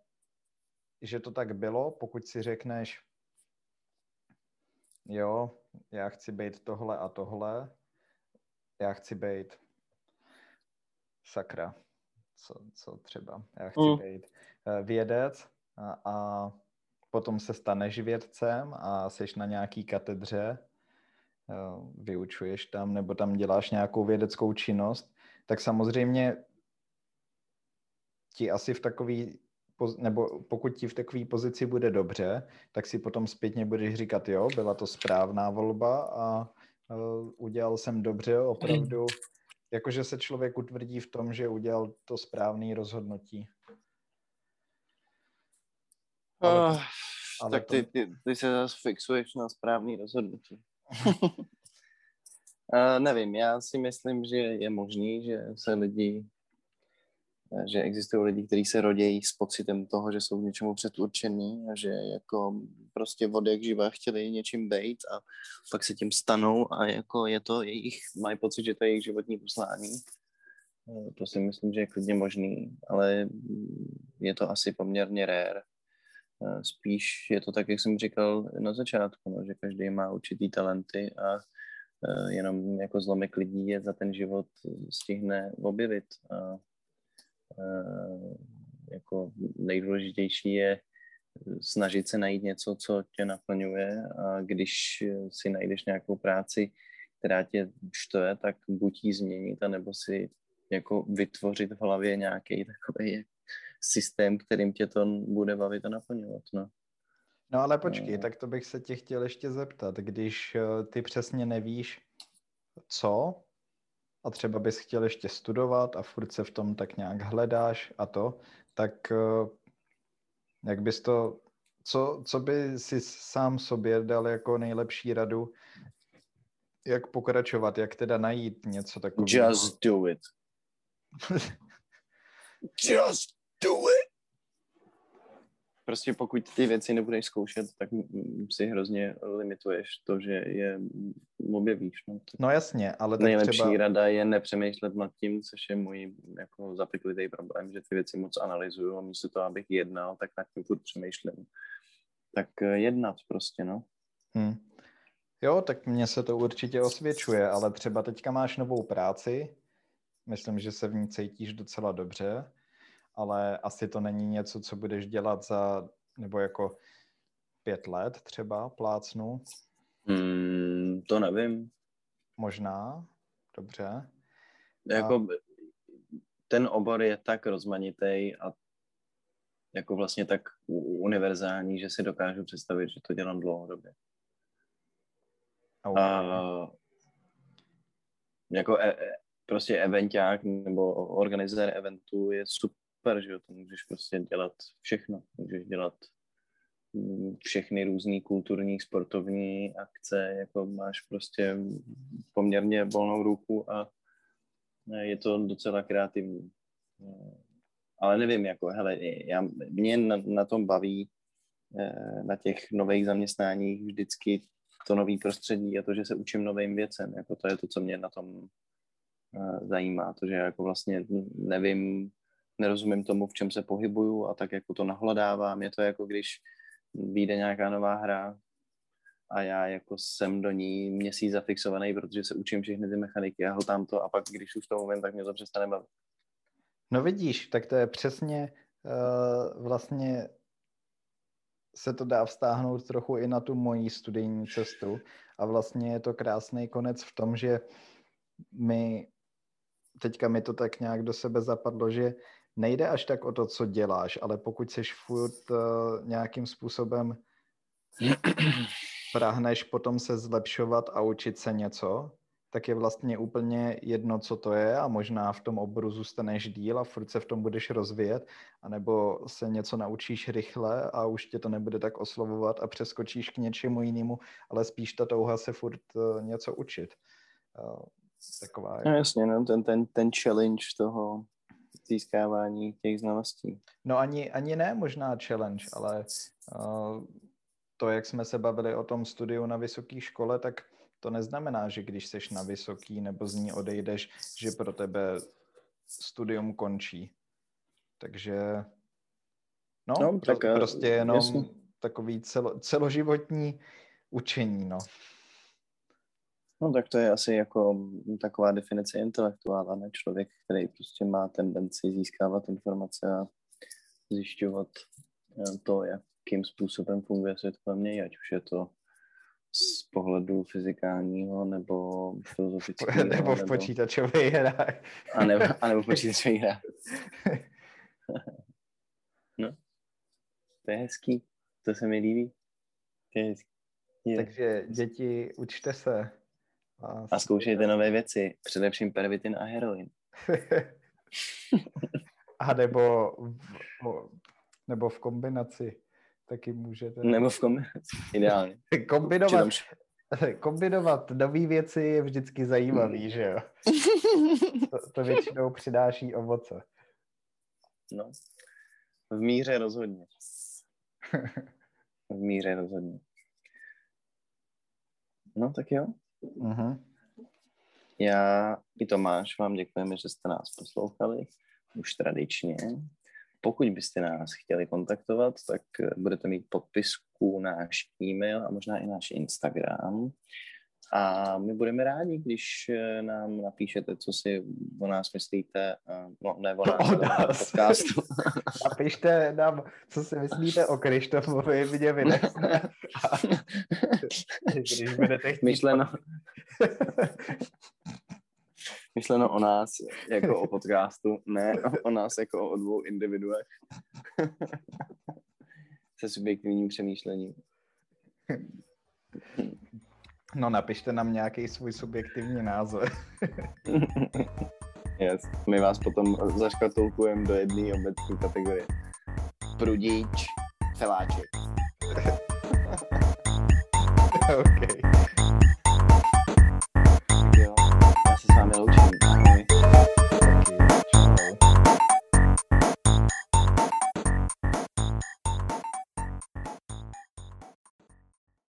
že to tak bylo, pokud si řekneš, jo, já chci být tohle a tohle, já chci být sakra, co, co třeba, já chci Mm. být eh, vědec a, a potom se staneš vědcem a seš na nějaký katedře, eh, vyučuješ tam nebo tam děláš nějakou vědeckou činnost, tak samozřejmě ti asi v takový, nebo pokud ti v takové pozici bude dobře, tak si potom zpětně budeš říkat, jo, byla to správná volba a uh, udělal jsem dobře, opravdu, jakože se člověk utvrdí v tom, že udělal to správné rozhodnutí. Ale Ah, ale tak to- ty, ty, ty se zase fixuješ na správný rozhodnutí. uh, [LAUGHS] nevím, já si myslím, že je možný, že se lidi, že existují lidi, kteří se rodějí s pocitem toho, že jsou k něčemu předurčený a že jako prostě od jak živa chtěli něčím být a pak se tím stanou a jako je to jejich, mají pocit, že to je jejich životní poslání. Eh, To si myslím, že je klidně možný, ale je to asi poměrně rare. Eh, Spíš je to tak, jak jsem říkal na začátku, no, že každý má určitý talenty a eh, jenom jako zlomek lidí je za ten život stihne objevit. A jako nejdůležitější je snažit se najít něco, co tě naplňuje a když si najdeš nějakou práci, která tě štve, tak buď ji změnit, anebo si jako vytvořit v hlavě nějaký takový systém, kterým tě to bude bavit a naplňovat. No. No ale počkej, No. tak to bych se tě chtěl ještě zeptat, když eh, ty přesně nevíš, co, a třeba bys chtěl ještě studovat a furt se v tom tak nějak hledáš a to, tak eh, jak bys to, co, co by si sám sobě dal jako nejlepší radu, jak pokračovat, jak teda najít něco takového? Just do it. [LAUGHS] Just do it. Prostě pokud ty věci nebudeš zkoušet, tak si hrozně limituješ to, že je objevíš. No. No jasně, ale tak Nejlepší třeba... rada je nepřemýšlet nad tím, což je můj jako zapeklitý problém, že ty věci moc analyzuju a místo toho, abych jednal, tak nad tím furt přemýšlím. Tak eh, jednat prostě, no. Hm. Jo, tak mně se to určitě osvědčuje, ale třeba teďka máš novou práci, myslím, že se v ní cítíš docela dobře ale asi to není něco, co budeš dělat za, nebo jako pět let třeba, plácnu. Hmm, to nevím. Možná, dobře. Jako a... ten obor je tak rozmanitý a jako vlastně tak univerzální, že si dokážu představit, že to dělám dlouhodobě. Okay. A jako e, e, prostě eventák nebo organizér eventu je super, že jo, to můžeš prostě dělat všechno. Můžeš dělat mm, všechny různé kulturní, sportovní akce, jako máš prostě poměrně volnou ruku a je to docela kreativní. Ale nevím, jako, hele, já, mě na, na tom baví eh, na těch nových zaměstnáních vždycky to nový prostředí a to, že se učím novým věcem. Jako to je to, co mě na tom zajímá. To, že jako vlastně nevím, nerozumím tomu, v čem se pohybuju a tak jako to nahledávám. Je to jako když vyjde nějaká nová hra a já jako jsem do ní měsíc zafixovaný, protože se učím všechny ty mechaniky a hltám to a pak, když už to umím, tak mě to přestane bavit. No vidíš, tak to je přesně uh, vlastně se to dá vztáhnout trochu i na tu moji studijní cestu a vlastně je to krásný konec v tom, že my, teďka mi to tak nějak do sebe zapadlo, že nejde až tak o to, co děláš, ale pokud jsi furt uh, nějakým způsobem [CLEARS THROAT] prahneš potom se zlepšovat a učit se něco, tak je vlastně úplně jedno, co to je a možná v tom oboru zůstaneš díl a furt se v tom budeš rozvíjet, anebo se něco naučíš rychle a už tě to nebude tak oslovovat a přeskočíš k něčemu jinému, ale spíš ta touha se furt uh, něco učit. Uh, taková je. No jasně, no, ten, ten, ten challenge toho získávání těch znalostí. No ani, ani ne možná challenge, ale uh, to, jak jsme se bavili o tom studiu na vysoké škole, tak to neznamená, že když seš na vysoký nebo z ní odejdeš, že pro tebe studium končí. Takže no, no tak pro, prostě jenom jasný. takový celo, celoživotní učení, no. No tak to je asi jako taková definice intelektuála, ne člověk, který prostě má tendenci získávat informace a zjišťovat eh, to, jakým způsobem funguje svět kolem něj, ať už je to z pohledu fyzikálního nebo filozofického. [LAUGHS] Nebo v počítačové hrách. A nebo, a nebo v [LAUGHS] počítačové hrách. [LAUGHS] no, to je hezký. To se mi líbí. To je hezký. Je. Takže děti, učte se. A, a zkoušejte nové věci. Především pervitin a heroin. [LAUGHS] a nebo v, nebo v kombinaci taky můžete. Nebo v kombinaci, ideálně. [LAUGHS] kombinovat, [LAUGHS] kombinovat nové věci je vždycky zajímavý, že jo? To, to většinou přidáší ovoce. No, v míře rozhodně. V míře rozhodně. No, tak jo. Uh-huh. Já i Tomáš vám děkujeme, že jste nás poslouchali už tradičně. Pokud byste nás chtěli kontaktovat, tak eh, budete mít podpisku náš e-mail a možná i náš Instagram. A my budeme rádi, když eh, nám napíšete, co si o nás myslíte, eh, no ne o nás, o nás. podcastu. [LAUGHS] Napište nám, co si myslíte o Krištofovi, mě vynesne. [LAUGHS] Když budete chtít... Myšleno [LAUGHS] myšleno o nás jako o podcastu, ne o nás jako o dvou individuech se subjektivním přemýšlením. No napište nám nějaký svůj subjektivní názor. [LAUGHS] yes. My vás potom zaškatulkujeme do jedné obecné kategorie. Prudíč, feláček. [LAUGHS] okay.